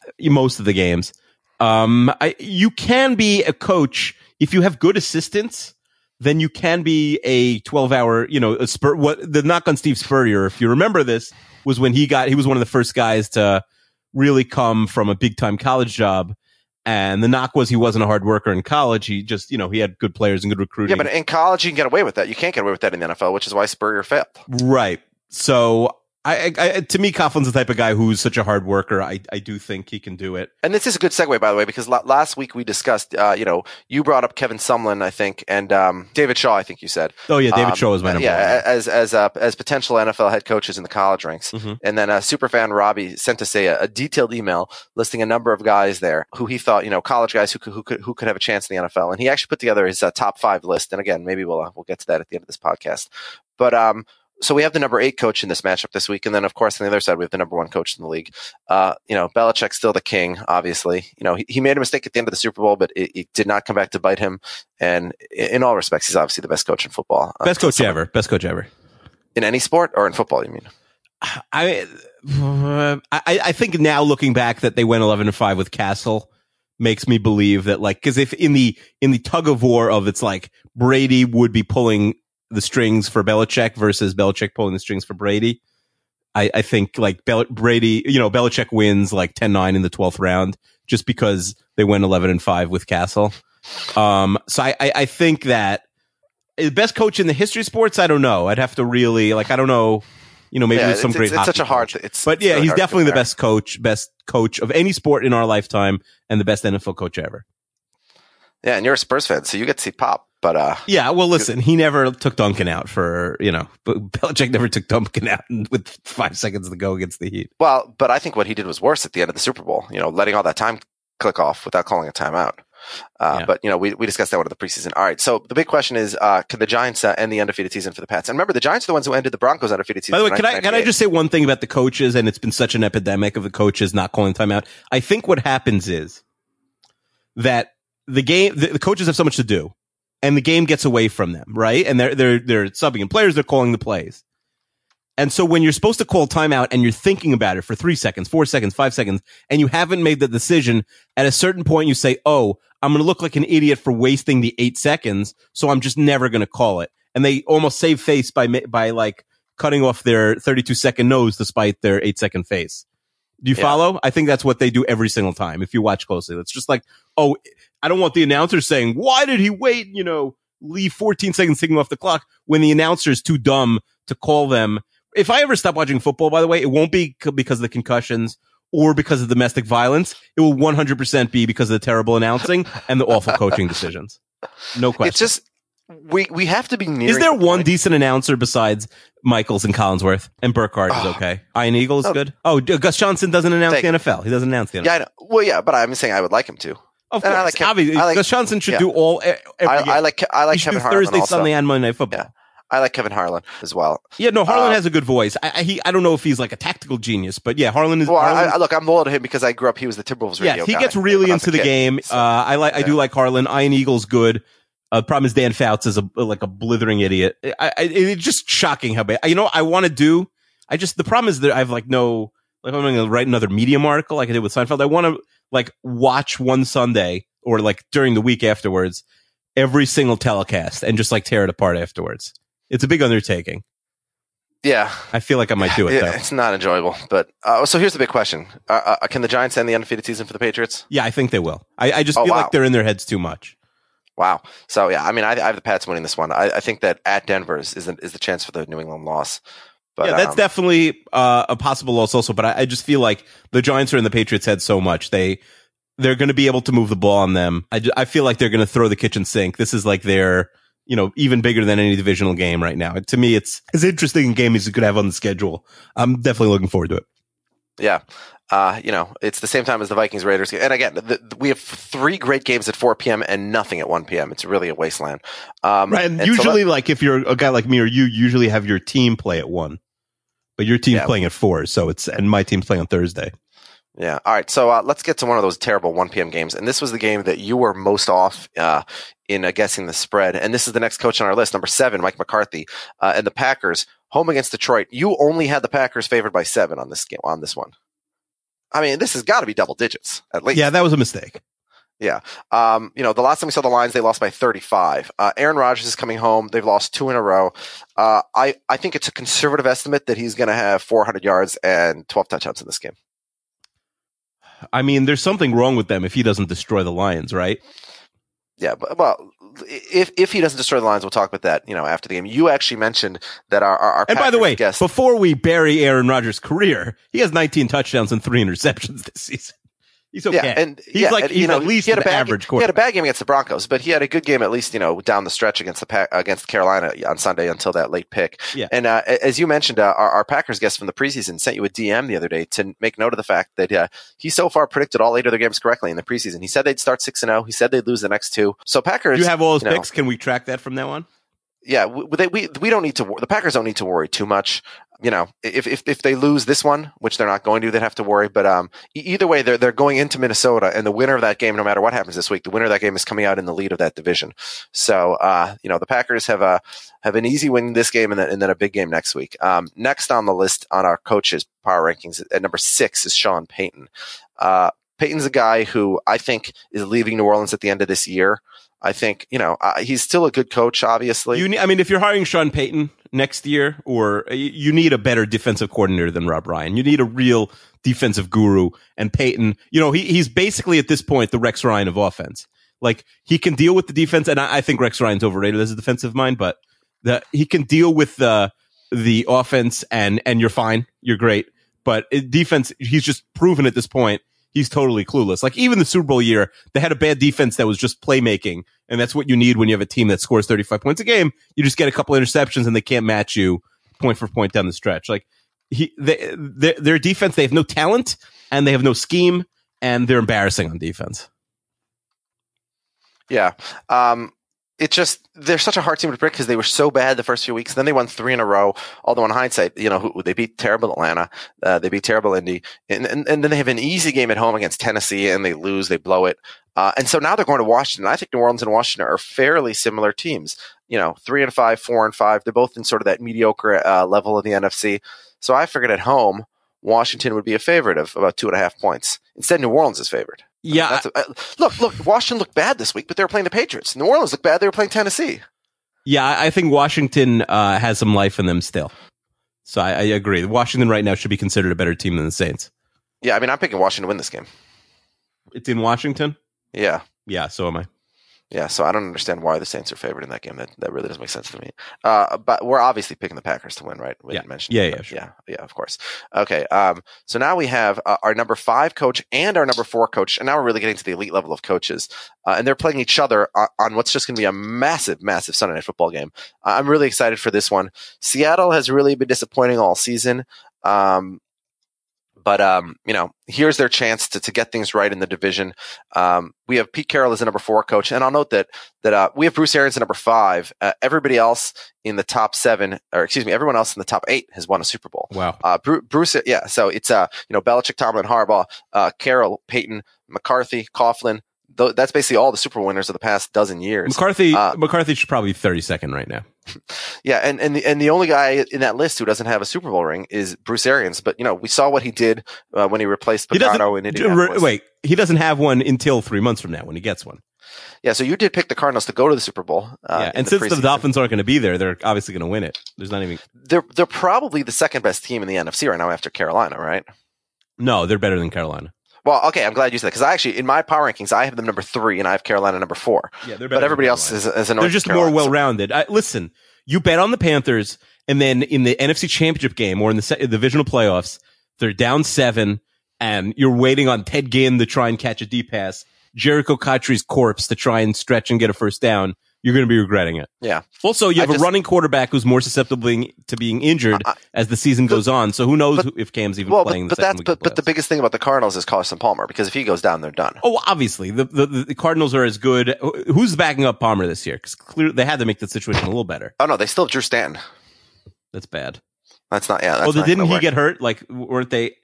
uh, most of the games. Um, I, you can be a coach if you have good assistants, then you can be a 12 hour, you know, a spur, what the knock on Steve Spurrier, if you remember this, was when he got, he was one of the first guys to really come from a big time college job. And the knock was he wasn't a hard worker in college. He just, you know, he had good players and good recruiting. Yeah, but in college you can get away with that. You can't get away with that in the NFL, which is why Spurrier failed. Right. So I, I, to me, Coughlin's the type of guy who's such a hard worker. I, I do think he can do it. And this is a good segue, by the way, because la- last week we discussed, uh, you know, you brought up Kevin Sumlin, I think, and um, David Shaw, I think you said. Oh yeah, David Um, Shaw was my number yeah, one. as as uh, as potential NFL head coaches in the college ranks. Mhm. And then uh, superfan Robbie sent us a, a detailed email listing a number of guys there who he thought, you know, college guys who could who could who could have a chance in the NFL. And he actually put together his uh, top five list. And again, maybe we'll uh, we'll get to that at the end of this podcast. But um, so we have the number eight coach in this matchup this week, and then of course on the other side we have the number one coach in the league. Uh, you know, Belichick's still the king, obviously. You know, he, he made a mistake at the end of the Super Bowl, but it, it did not come back to bite him. And in in all respects, he's obviously the best coach in football. Uh, Best coach someone- ever. Best coach ever. in any sport or in football. You mean? I, I, I think now looking back that they went 11 and 5 with Cassel makes me believe that like, cause if in the, in the tug of war of it's like Brady would be pulling the strings for Belichick versus Belichick pulling the strings for Brady. I, I think like Bel- Brady, you know, Belichick wins like 10-9 in the 12th round just because they went 11 and 5 with Cassel. Um, so I, I, I think that the best coach in the history of sports, I don't know. I'd have to really like, I don't know. You know, maybe Yeah, some it's, great. it's, it's such a hard. coach. It's But yeah, really he's definitely the best coach, best coach of any sport in our lifetime, and the best NFL coach ever. Yeah, and you're a Spurs fan, so you get to see Pop. But uh, Yeah, well, listen, he never took Duncan out for you know, but Belichick never took Duncan out with five seconds to go against the Heat. well, but I think what he did was worse at the end of the Super Bowl. You know, letting all that time click off without calling a timeout. Uh, Yeah. But you know, we, we discussed that one of the preseason. All right, so the big question is, uh, can the Giants uh, end the undefeated season for the Pats? And remember, the Giants are the ones who ended the Broncos undefeated season. By the way, can I can I just say one thing about the coaches? And it's been such an epidemic of the coaches not calling timeout. I think what happens is that the game, the, the coaches have so much to do, and the game gets away from them, right? And they're they're they're subbing in players, they're calling the plays. And so when you're supposed to call timeout and you're thinking about it for three seconds, four seconds, five seconds, and you haven't made the decision, at a certain point you say, "Oh, I'm going to look like an idiot for wasting the eight seconds, so I'm just never going to call it." And they almost save face by by like cutting off their 32 second nose despite their eight second face. Do you Yeah. follow? I think that's what they do every single time. If you watch closely, it's just like, oh, I don't want the announcer saying, why did he wait? You know, leave 14 seconds ticking off the clock when the announcer is too dumb to call them. If I ever stop watching football, by the way, it won't be because of the concussions or because of domestic violence. It will 100% be because of the terrible announcing and the awful coaching decisions. No question. It's just we we have to be near. Is there one decent announcer besides Michaels and Collinsworth and Burkhardt is Oh. okay? Ian Eagle is Oh. good. Oh, Gus Johnson doesn't announce Thank the. NFL. He doesn't announce the NFL. Yeah, well, yeah, but I'm saying I would like him to. Of and course. I like Kev- Obviously, I like- Gus Johnson should yeah. do all. Every I. I like I like Kevin Harlan Thursday, also. Sunday, and Monday Night Football. Yeah. I like Kevin Harlan as well. Yeah, no, Harlan Uh, has a good voice. I, I, he, I don't know if he's like a tactical genius, but yeah, Harlan is. Well, I, Harlan, I, look, I'm loyal to him because I grew up. He was the Timberwolves radio. yeah, he guy gets really I was a into the kid. game. So, uh, I like, I do like Harlan. Ian Eagle's good. Uh, the problem is Dan Fouts is a like a blithering idiot. I, I, it's just shocking how bad. You know, I want to do. I just the problem is that I have like no like I'm going to write another Medium article like I did with Seinfeld. I want to like watch one Sunday or like during the week afterwards every single telecast and just like tear it apart afterwards. It's a big undertaking. yeah, I feel like I might do it though. it's not enjoyable. But uh, so here's the big question: uh, uh, Can the Giants end the undefeated season for the Patriots? Yeah, I think they will. I, I just Oh, feel wow. like they're in their heads too much. Wow. So yeah, I mean, I, I have the Pats winning this one. I, I think that at Denver is is the, is the chance for the New England loss. But yeah, that's um, definitely uh, a possible loss also. But I, I just feel like the Giants are in the Patriots' head so much they they're going to be able to move the ball on them. I, I feel like they're going to throw the kitchen sink. This is like their you know even bigger than any divisional game right now. To me, it's as interesting a game as you could have on the schedule. I'm definitely looking forward to it. yeah. Uh, you know, it's the same time as the Vikings Raiders. game. And again, the, the- we have three great games at 4 p.m. and nothing at 1 p.m. It's really a wasteland. Um, Right, and, so usually, let- like if you're a guy like me or you, usually have your team play at one, but your team's Yeah. playing at four. So it's and my team's playing on Thursday. Yeah. All right. So uh, let's get to one of those terrible 1 p.m. games. And this was the game that you were most off uh, in uh, guessing the spread. And this is the next coach on our list, number seven, Mike McCarthy, uh, and the Packers home against Detroit. You only had the Packers favored by seven on this game, on this one. I mean, this has got to be double digits at least. Yeah, that was a mistake. Yeah. Um, you know, the last time we saw the Lions, they lost by 35. Uh, Aaron Rodgers is coming home. They've lost two in a row. Uh, I, I think it's a conservative estimate that he's going to have 400 yards and 12 touchdowns in this game. I mean, there's something wrong with them if he doesn't destroy the Lions, right? Yeah, but well, if if he doesn't destroy the Lions, we'll talk about that. You know, after the game. You actually mentioned that our our, our And by the way, guest, before we bury Aaron Rodgers' career, he has 19 touchdowns and three interceptions this season. He's okay. Yeah, and he's yeah, like and, he's you know, at least he had an a bad, average He had a bad game against the Broncos, but he had a good game at least, you know, down the stretch against the Pa- against Carolina on Sunday until that late pick. Yeah. And uh, as you mentioned, uh, our, our Packers guest from the preseason sent you a DM the other day to make note of the fact that uh, he so far predicted all eight of their games correctly in the preseason. He said they'd start six and zero. He said they'd lose the next two. So Packers, Do you have all his you know, picks? Can we track that from now on? yeah, we, they, we we don't need to. The Packers don't need to worry too much. You know, if if if they lose this one, which they're not going to, they'd have to worry. But um, either way, they're they're going into Minnesota, and the winner of that game, no matter what happens this week, the winner of that game is coming out in the lead of that division. So, uh, you know, the Packers have a have an easy win this game, and then, and then a big game next week. Um, next on the list on our coaches power rankings at number six is Sean Payton. Uh, Payton's a guy who I think is leaving New Orleans at the end of this year. I think you know uh, he's still a good coach, obviously. You, ne- I mean, if you're hiring Sean Payton next year, or uh, you- need a better defensive coordinator than Rob Ryan. You need a real defensive guru. And Payton, you know, he, he's basically at this point the Rex Ryan of offense. Like he can deal with the defense, and I, I think Rex Ryan's overrated as a defensive mind, but the, he can deal with the the offense, and and you're fine, you're great. But defense, he's just proven at this point he's totally clueless. Like even the Super Bowl year, they had a bad defense that was just playmaking, and that's what you need when you have a team that scores 35 points a game. You just get a couple interceptions, and they can't match you point for point down the stretch. Like he, they, their, their defense, they have no talent, and they have no scheme, and they're embarrassing on defense. Yeah. Um, it just they're such a hard team to predict because they were so bad the first few weeks. Then they won three in a row. Although in hindsight, you know they beat terrible Atlanta, uh, they beat terrible Indy, and, and and then they have an easy game at home against Tennessee, and they lose, they blow it. Uh, and so now they're going to Washington. I think New Orleans and Washington are fairly similar teams. You know, three and five, four and five. They're both in sort of that mediocre uh, level of the NFC. So I figured at home, Washington would be a favorite of about two and a half points. Instead, New Orleans is favored. Yeah, a, uh, look, look. Washington looked bad this week, but they were playing the Patriots. New Orleans looked bad; they were playing Tennessee. yeah, I I think Washington uh, has some life in them still. So I, I agree. Washington right now should be considered a better team than the Saints. Yeah, I mean, I'm picking Washington to win this game. It's in Washington. Yeah, Yeah, so am I. yeah. So I don't understand why the Saints are favored in that game. That that really doesn't make sense to me. Uh, but we're obviously picking the Packers to win, right? We Yeah. didn't mention Yeah, yeah, sure. yeah, yeah. Of course. Okay. Um. So now we have uh, our number five coach and our number four coach, and now we're really getting to the elite level of coaches, uh, and they're playing each other on, on what's just going to be a massive, massive Sunday night football game. I'm really excited for this one. Seattle has really been disappointing all season. Um, but um, you know, here's their chance to, to get things right in the division. Um, we have Pete Carroll as the number four coach, and I'll note that that uh, we have Bruce Arians at number five. Uh, everybody else in the top seven, or excuse me, everyone else in the top eight has won a Super Bowl. Wow. Uh, Bru- Bruce, yeah. So it's uh, you know, Belichick, Tomlin, Harbaugh, uh, Carroll, Payton, McCarthy, Coughlin. Th- that's basically all the Super Bowl winners of the past dozen years. McCarthy Uh, McCarthy should probably be 32nd right now. Yeah, and and the, and the only guy in that list who doesn't have a Super Bowl ring is Bruce Arians. But you know, we saw what he did uh, when he replaced He in Indianapolis. wait. He doesn't have one until three months from now when he gets one. Yeah, so you did pick the Cardinals to go to the Super Bowl. Uh, yeah, and since the. Dolphins aren't going to be there, they're obviously going to win it. There's not even they're they're probably the second best team in the NFC right now after Carolina, right? no. They're better than Carolina. Well, okay, I'm glad you said that because I actually in my power rankings I have them number three and I have Carolina number four. Yeah, they're better. but everybody else is, is a They're just Carolina, more well rounded. Listen, you bet on the Panthers, and then in the NFC Championship game or in the se- divisional playoffs, they're down seven, and you're waiting on Ted Ginn to try and catch a deep pass, Jericho Cotchery's corpse to try and stretch and get a first down. You're going to be regretting it. Yeah. Also, you I have just- a running quarterback who's more susceptible to being injured I- as the season goes on. So who knows but- if Cam's even Well, playing but the second that's but, but the biggest thing about the Cardinals is Carson Palmer because if he goes down, they're done. Oh, obviously, the, the the Cardinals are as good. Who's backing up Palmer this year? Because clearly they had to make the situation a little better. Oh no, they still have Drew Stanton. That's bad. That's not yeah. That's oh, not didn't he work. get hurt? Like, weren't they?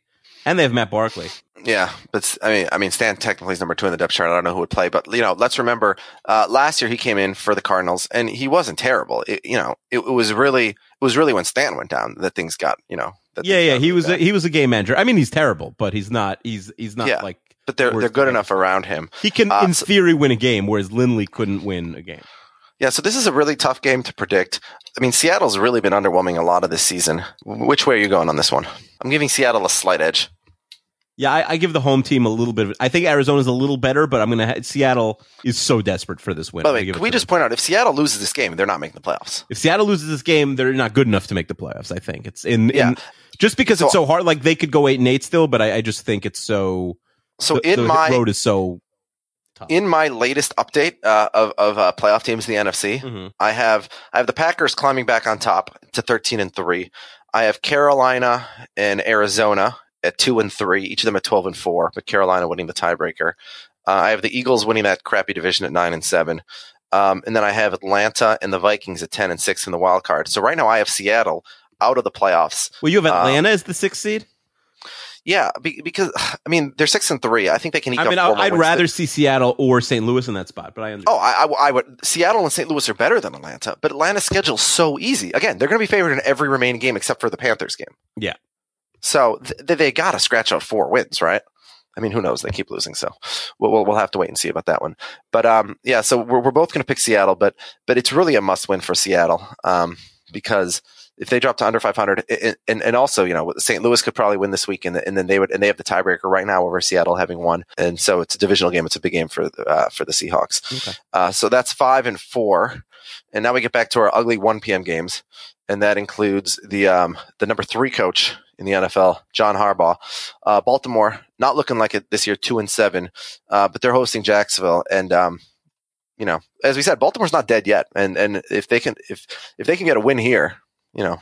And they have Matt Barkley. Yeah, but I mean, I mean, Stan technically is number two in the depth chart. I don't know who would play, but you know, let's remember uh, last year he came in for the Cardinals and he wasn't terrible. It, you know, it, it was really, it was really when Stan went down that things got, you know. Yeah, yeah. He was a, he was a game manager. I mean, he's terrible, but he's not. He's he's not Yeah. like but they're they're good enough around him. He can, Uh, in theory, win a game, whereas Lindley couldn't win a game. Yeah, so this is a really tough game to predict. I mean, Seattle's really been underwhelming a lot of this season. Which way are you going on this one? I'm giving Seattle a slight edge. Yeah, I, I give the home team a little bit of. I think Arizona's a little better, but I'm going to. Ha- Seattle is so desperate for this win. By the way, can we just them. point out if Seattle loses this game, they're not making the playoffs. if Seattle loses this game, they're not good enough to make the playoffs. I think it's in. in Yeah. just because So- it's so hard. Like they could go eight and eight still, but I, I just think it's so. So the, in the my road is so. in my latest update uh, of of uh, playoff teams in the NFC, Mhm. I have I have the Packers climbing back on top to 13 and 3. I have Carolina and Arizona at 2 and 3, each of them at 12 and 4, but Carolina winning the tiebreaker. Uh, I have the Eagles winning that crappy division at 9 and 7. Um, and then I have Atlanta and the Vikings at 10 and 6 in the wild card. So right now I have Seattle out of the playoffs. Well, you have Uh, Atlanta as the sixth seed. Yeah, be, because I mean they're 6 and 3. I think they can eke I mean, four I'd rather see Seattle or St. Louis in that spot, but I understand. Oh, I, I, I would. Seattle and St. Louis are better than Atlanta, but Atlanta's schedule's so easy. Again, they're going to be favored in every remaining game except for the Panthers game. Yeah. So th- they got to scratch out four wins, right? I mean, who knows? They keep losing, so we'll, we'll, we'll have to wait and see about that one. But um, yeah, so we're, we're both going to pick Seattle, but but it's really a must win for Seattle um, because if they drop to under 500, and, and, and also you know St. Louis could probably win this week, and, and then they would and they have the tiebreaker right now over Seattle having won, and so it's a divisional game. It's a big game for uh, for the Seahawks. Okay. Uh, so that's five and four, and now we get back to our ugly 1 p.m. games, and that includes the um, the number three coach in the NFL, John Harbaugh. Uh, Baltimore not looking like it this year, two and seven, uh, but they're hosting Jacksonville, and um, you know, as we said, Baltimore's not dead yet, and and if they can if if they can get a win here, you know.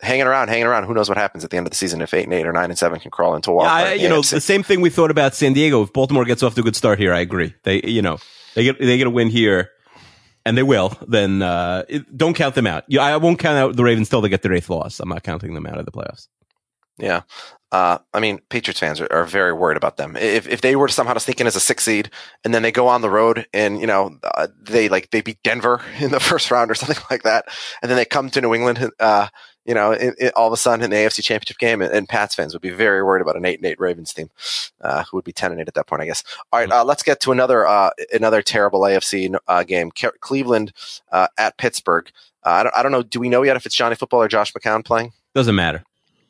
Hanging around, hanging around. Who knows what happens at the end of the season if eight and eight or nine and seven can crawl into a Yeah, I, you know, the same thing we thought about San Diego. If Baltimore gets off to a good start here, I agree. They, you know, they get they get a win here, and they will. Then uh, it, don't count them out. Yeah, I won't count out the Ravens till they get their eighth loss. I'm not counting them out of the playoffs. Yeah. Uh, I mean, Patriots fans are, are very worried about them. If if they were to somehow to sneak in as a six seed and then they go on the road and you know uh, they like they beat Denver in the first round or something like that, and then they come to New England, uh, you know, in, in, all of a sudden in the AFC Championship game, and, and Pats fans would be very worried about an eight and eight Ravens team, uh, who would be ten and eight at that point, I guess. All right, uh, let's get to another uh, another terrible AFC uh, game: Ke- Cleveland uh, at Pittsburgh. Uh, I don't I don't know. Do we know yet if it's Johnny Football or Josh McCown playing? Doesn't matter.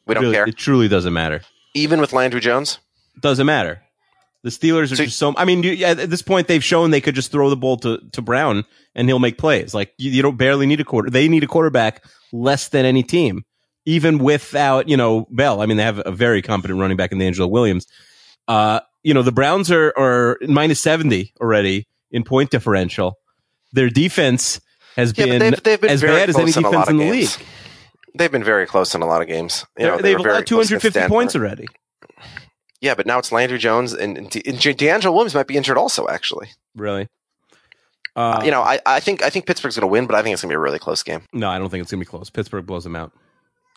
We don't Really, care. It truly doesn't matter. Even with Landry Jones. Doesn't matter. The Steelers are So- just so. I mean, you, at this point, they've shown they could just throw the ball to, to Brown and he'll make plays. Like you, you don't barely need a quarter. They need a quarterback less than any team, even without you know Bell. I mean, they have a very competent running back in Angelo Williams. Uh, you know, the Browns are are minus seventy already in point differential. Their defense has Yeah, been, they've, they've been as bad as any close in defense in the league. They've been very close in a lot of games. You know, they they've were very allowed close 250 points already. Yeah, but now it's Landry Jones and, and, and DeAngelo Williams might be injured also. Actually, Really. Uh, you know, I, I think I think Pittsburgh's going to win, but I think it's going to be a really close game. no, I don't think it's gonna be close. Pittsburgh blows them out.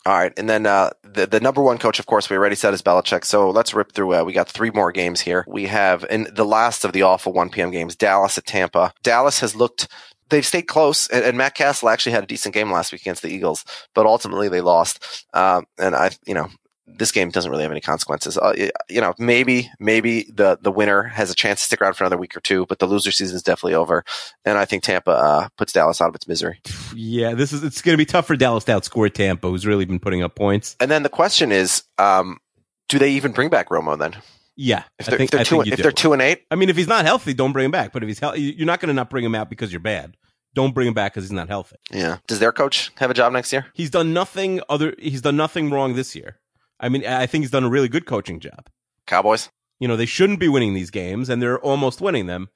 All right, and then uh, the the number one coach, of course, we already said is Belichick. So let's rip through. Uh, we got three more games here. We have in the last of the awful 1 p.m. games, Dallas at Tampa. Dallas has looked. They've stayed close, and, and Matt Cassel actually had a decent game last week against the Eagles, but ultimately they lost. Um, and I, you know, this game doesn't really have any consequences. Uh, you know, maybe maybe the the winner has a chance to stick around for another week or two, but the loser season is definitely over. And I think Tampa uh, puts Dallas out of its misery. Yeah, this is it's going to be tough for Dallas to outscore Tampa, who's really been putting up points. And then the question is, um, do they even bring back Romo then? Yeah, If they're, think, if they're I two, think if they're two and eight, I mean, if he's not healthy, don't bring him back. But if he's healthy, you're not going to not bring him out because you're bad. Don't bring him back because he's not healthy. yeah. Does their coach have a job next year? He's done nothing other. He's done nothing wrong this year. I mean, I think he's done a really good coaching job. Cowboys. You know, they shouldn't be winning these games, and they're almost winning them.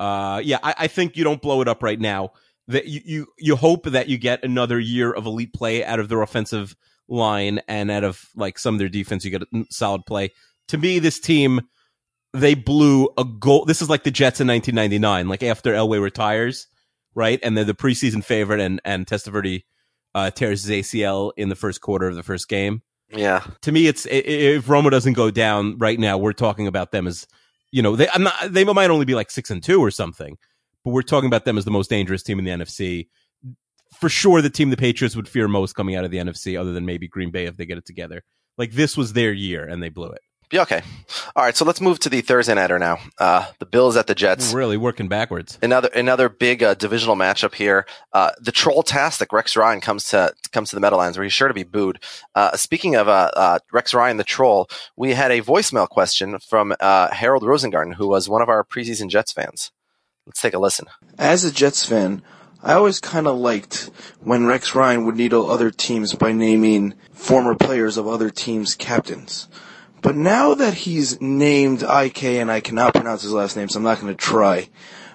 Uh, yeah, I, I think you don't blow it up right now. That you, you you hope that you get another year of elite play out of their offensive line and out of like some of their defense. You get a solid play. To me, this team they blew a goal. This is like the Jets in 1999, like after Elway retires, right? And they're the preseason favorite, and and Testaverde uh, tears his ACL in the first quarter of the first game Yeah. to me, it's if Romo doesn't go down right now, we're talking about them as you know they I'm not they might only be like six and two or something, but we're talking about them as the most dangerous team in the NFC. For sure, the team the Patriots would fear most coming out of the NFC, other than maybe Green Bay if they get it together. Like this was their year and they blew it. Be okay. All right, so let's move to the Thursday nighter now. Uh, the Bills at the Jets. Really working backwards. Another another big uh, divisional matchup here. Uh, the troll-tastic Rex Ryan comes to comes to the Meadowlands, where he's sure to be booed. Uh, speaking of uh, uh, Rex Ryan, the troll, we had a voicemail question from uh, Harold Rosengarten, who was one of our preseason Jets fans. Let's take a listen. As a Jets fan, I always kind of liked when Rex Ryan would needle other teams by naming former players of other teams captains. But now that he's named IK, and I cannot pronounce his last name, so I'm not going to try,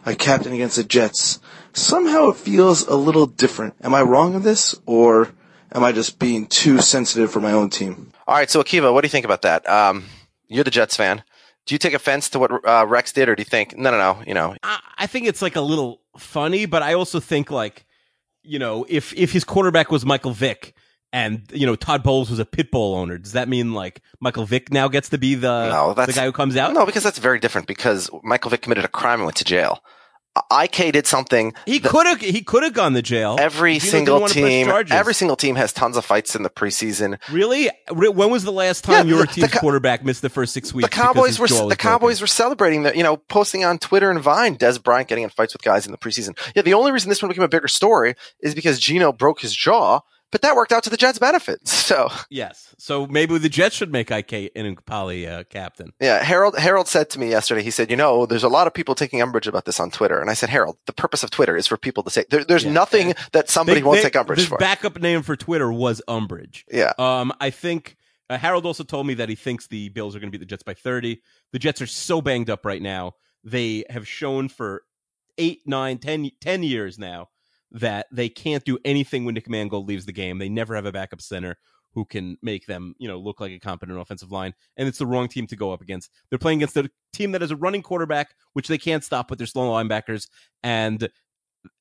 a captain against the Jets, somehow it feels a little different. Am I wrong in this, or am I just being too sensitive for my own team? All right, so Akiva, what do you think about that? Um, you're the Jets fan. Do you take offense to what uh, Rex did, or do you think no, no, no? You know, I, I think it's like a little funny, but I also think like, you know, if if his quarterback was Michael Vick and you know Todd Bowles was a pit bull owner, does that mean like Michael Vick now gets to be the no, the guy who comes out? No, because that's very different. Because Michael Vick committed a crime and went to jail. IK did something. He could have he could have gone to jail. Every he single didn't wanna press team, every single team has tons of fights in the preseason. Really? When was the last time Yeah, your the- team's the quarterback missed the first six weeks? The Cowboys were the Cowboys broken? were celebrating that, you know, posting on Twitter and Vine, Dez Bryant getting in fights with guys in the preseason. Yeah, the only reason this one became a bigger story is because Geno broke his jaw, but that worked out to the Jets' benefit. So Yes. So maybe the Jets should make IK Poly uh, captain. Yeah, Harold Harold said to me yesterday. He said, "You know, there's a lot of people taking umbrage about this on Twitter." And I said, "Harold, the purpose of Twitter is for people to say there, there's Yeah. nothing that somebody They- won't they- take umbrage for." backup name for Twitter was Umbrage. yeah, Um, I think uh, Harold also told me that he thinks the Bills are going to beat the Jets by 30. The Jets are so banged up right now. They have shown for eight, nine, ten, ten years now that they can't do anything when Nick Mangold leaves the game. They never have a backup center who can make them, you know, look like a competent offensive line. And it's the wrong team to go up against. They're playing against a team that has a running quarterback, which they can't stop with their slow linebackers. And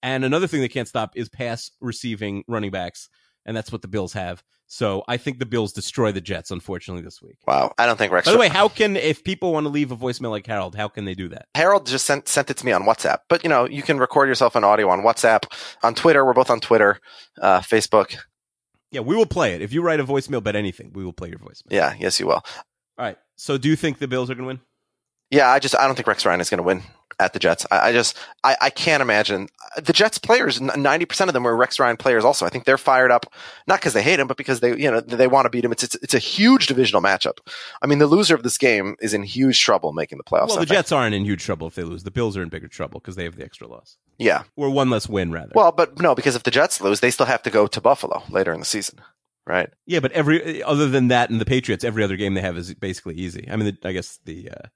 and another thing they can't stop is pass receiving running backs. And that's what the Bills have. So I think the Bills destroy the Jets, unfortunately, this week. wow. I don't think Rex. By the way, how can if people want to leave a voicemail like Harold, how can they do that? Harold just sent sent it to me on WhatsApp. But you know, you can record yourself an audio on WhatsApp, on Twitter. We're both on Twitter, uh, Facebook. Yeah, we will play it. If you write a voicemail about anything, we will play your voicemail. Yeah, yes, you will. All right. So do you think the Bills are going to win? Yeah, I just I don't think Rex Ryan is going to win at the Jets. I, I just I, I can't imagine the Jets players. Ninety percent of them were Rex Ryan players. Also, I think they're fired up not because they hate him, but because they you know they want to beat him. It's, it's it's a huge divisional matchup. I mean, the loser of this game is in huge trouble making the playoffs. well, I the think. Jets aren't in huge trouble if they lose. The Bills are in bigger trouble because they have the extra loss yeah. or one less win rather. Well, but no, because if the Jets lose, they still have to go to Buffalo later in the season, right? yeah, but every other than that and the Patriots, every other game they have is basically easy. I mean, the, I guess the uh,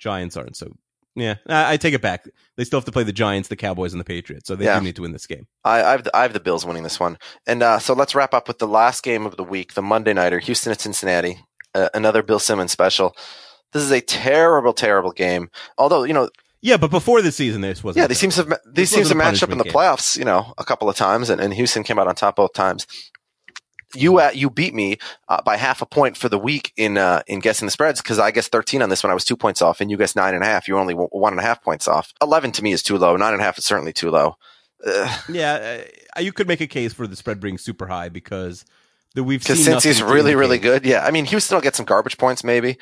Giants aren't so. Yeah, I, I take it back. They still have to play the Giants, the Cowboys, and the Patriots, so they Yeah. do need to win this game. I, I have the, I have the Bills winning this one, and uh, so let's wrap up with the last game of the week, the Monday nighter, Houston at Cincinnati, uh, another Bill Simmons special. This is a terrible, terrible game. Although you know, Yeah, but before the season, this was yeah, these teams have these teams have matched up in the game. playoffs, you know, a couple of times, and, and Houston came out on top both times. You uh, you beat me uh, by half a point for the week in uh, in guessing the spreads because I guessed thirteen on this one. I was two points off, and you guessed nine and a half. You were only one and a half points off. Eleven to me is too low. Nine and a half is certainly too low. Ugh. Yeah, uh, you could make a case for the spread being super high because the we've Because seen since he's really, really good, yeah. I mean, Houston will get some garbage points, maybe,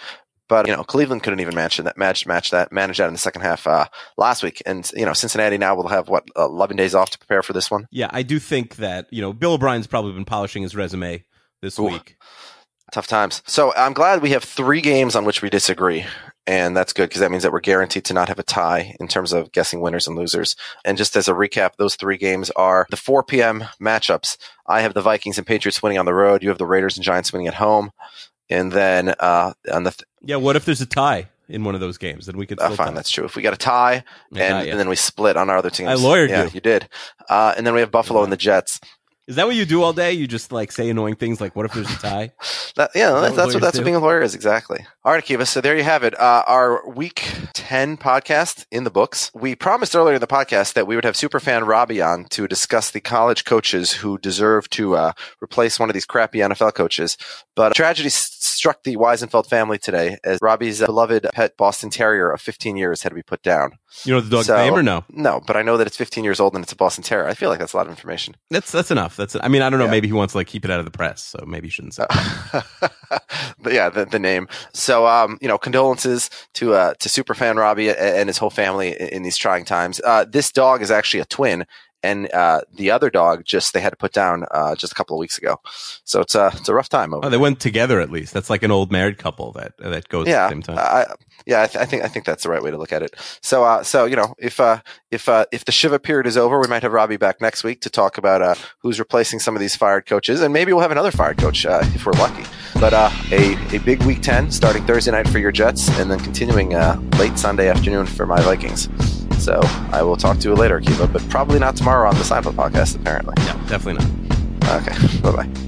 but you know, Cleveland couldn't even match that, match, match that, manage that in the second half uh, last week, and you know, Cincinnati now will have what eleven days off to prepare for this one. Yeah, I do think that you know Bill O'Brien's probably been polishing his resume this Ooh. week. Tough times. So I'm glad we have three games on which we disagree. And that's good because that means that we're guaranteed to not have a tie in terms of guessing winners and losers. And just as a recap, those three games are the 4 p.m. matchups. I have the Vikings and Patriots winning on the road. You have the Raiders and Giants winning at home. And then uh, on the th- Yeah, what if there's a tie in one of those games? Then we could uh, fine, tie. that's true. If we got a tie, and, not yet. and then we split on our other teams. I lawyered yeah, you. you did. Uh, and then we have Buffalo and the Jets. Is that what you do all day? You just like say annoying things like, "What if there's a tie?" That, yeah, what that's, that's what that's do? what being a lawyer is exactly. All right, Akiva. So there you have it. Uh, our week ten podcast in the books. We promised earlier in the podcast that we would have superfan Robbie on to discuss the college coaches who deserve to uh, replace one of these crappy NFL coaches. But tragedy struck the Weisenfeld family today as Robbie's beloved pet Boston Terrier of 15 years had to be put down. You know the dog's So- name or no? No, but I know that it's 15 years old and it's a Boston Terrier. I feel like that's a lot of information. That's that's enough. That's I mean I don't know. Yeah. Maybe he wants to like keep it out of the press, so maybe you shouldn't say. but yeah, the, the name. So, um, you know, condolences to uh, to superfan Robbie and, and his whole family in, in these trying times. Uh, this dog is actually a twin, and uh, the other dog just they had to put down uh, just a couple of weeks ago. So it's a it's a rough time over. Oh, they went together at least. That's like an old married couple that that goes at yeah, the same time. I, yeah, I, th- I think I think that's the right way to look at it. So, uh, so you know, if uh, if uh, if the Shiva period is over, we might have Robbie back next week to talk about uh, who's replacing some of these fired coaches, and maybe we'll have another fired coach uh, if we're lucky. But uh, a a big week ten starting Thursday night for your Jets, and then continuing uh, late Sunday afternoon for my Vikings. So I will talk to you later, Kiva, but probably not tomorrow on the Seinfeld podcast. Apparently, yeah, definitely not. Okay, bye bye.